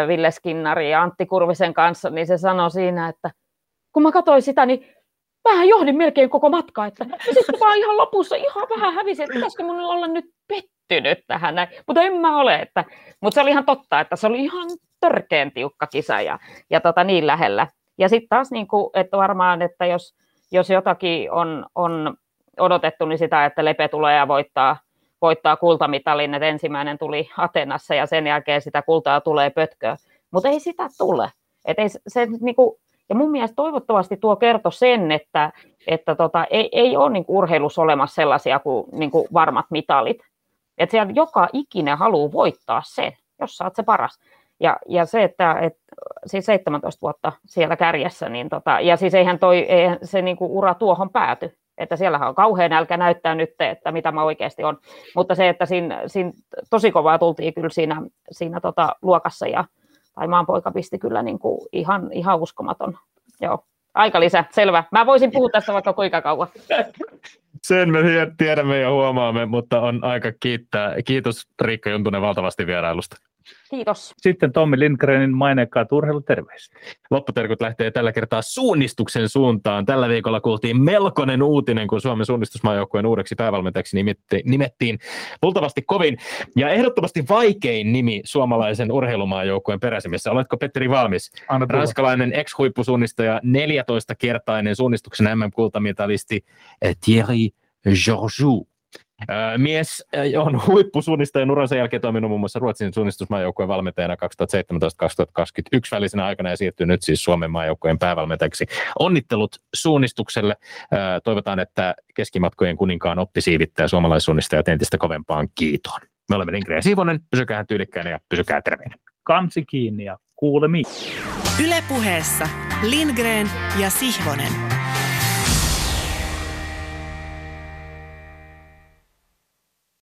Ville Skinnari ja Antti Kurvisen kanssa, niin se sanoi siinä, että kun mä katsoin sitä, niin mähän johdin melkein koko matka, että sitten vaan ihan lopussa ihan vähän hävisi, että pitäisikö mun olla nyt pettynyt tähän näin, mutta en mä ole, että, mutta se oli ihan totta, että se oli ihan törkeen tiukka kisa ja, ja tota, niin lähellä. Ja sitten taas, niin kuin, että varmaan, että jos, jos jotakin on, on odotettu, niin sitä, että Lepe tulee ja voittaa, voittaa kultamitalin, että ensimmäinen tuli Atenassa ja sen jälkeen sitä kultaa tulee pötköä, mutta ei sitä tule. Et ei, se, niin kuin, ja mun mielestä toivottavasti tuo kertoo sen, että, että tota, ei, ei ole niin urheilussa olemassa sellaisia kuin, niin kuin varmat mitalit. Että siellä joka ikinen haluaa voittaa sen, jos sä oot se paras. Ja, ja se, että et, siis 17 vuotta siellä kärjessä, niin tota, ja siis eihän, toi, eihän se niinku ura tuohon pääty. Että siellähän on kauhean nälkä näyttää nyt, että mitä mä oikeasti on. Mutta se, että siinä, siinä tosi kovaa tultiin kyllä siinä, siinä tota luokassa ja tai maanpoika pisti kyllä niin kuin ihan, ihan uskomaton. Joo. Aika lisä, selvä. Mä voisin puhua tästä vaikka kuinka kauan. Sen me tiedämme ja huomaamme, mutta on aika kiittää. Kiitos Riikka Juntunen valtavasti vierailusta. Kiitos. Sitten Tommi Lindgrenin maineikkaat urheiluterveys. Lopputerkut lähtee tällä kertaa suunnistuksen suuntaan. Tällä viikolla kuultiin melkoinen uutinen, kun Suomen suunnistusmaajoukkueen uudeksi päävalmentajaksi nimettiin luultavasti kovin ja ehdottomasti vaikein nimi suomalaisen urheilumaajoukkueen peräsimissä. Oletko Petteri valmis? Ranskalainen ex-huippusuunnistaja, 14-kertainen suunnistuksen MM-kultamitalisti eh, Thierry Georgiou Mies on huippusuunnistajan uransa jälkeen toiminut muun muassa Ruotsin suunnistusmaajoukkueen valmentajana 2017-2021 välisenä aikana ja siirtyy nyt siis Suomen maajoukkueen päävalmentajaksi. Onnittelut suunnistukselle. Toivotaan, että keskimatkojen kuninkaan oppi siivittää suomalaissuunnistajat entistä kovempaan kiitoon. Me olemme Lindgren ja Siivonen. Pysykää tyylikkäinä ja pysykää terveinä. Kansi kiinni ja kuulemiin. Ylepuheessa Lindgren ja Sihvonen.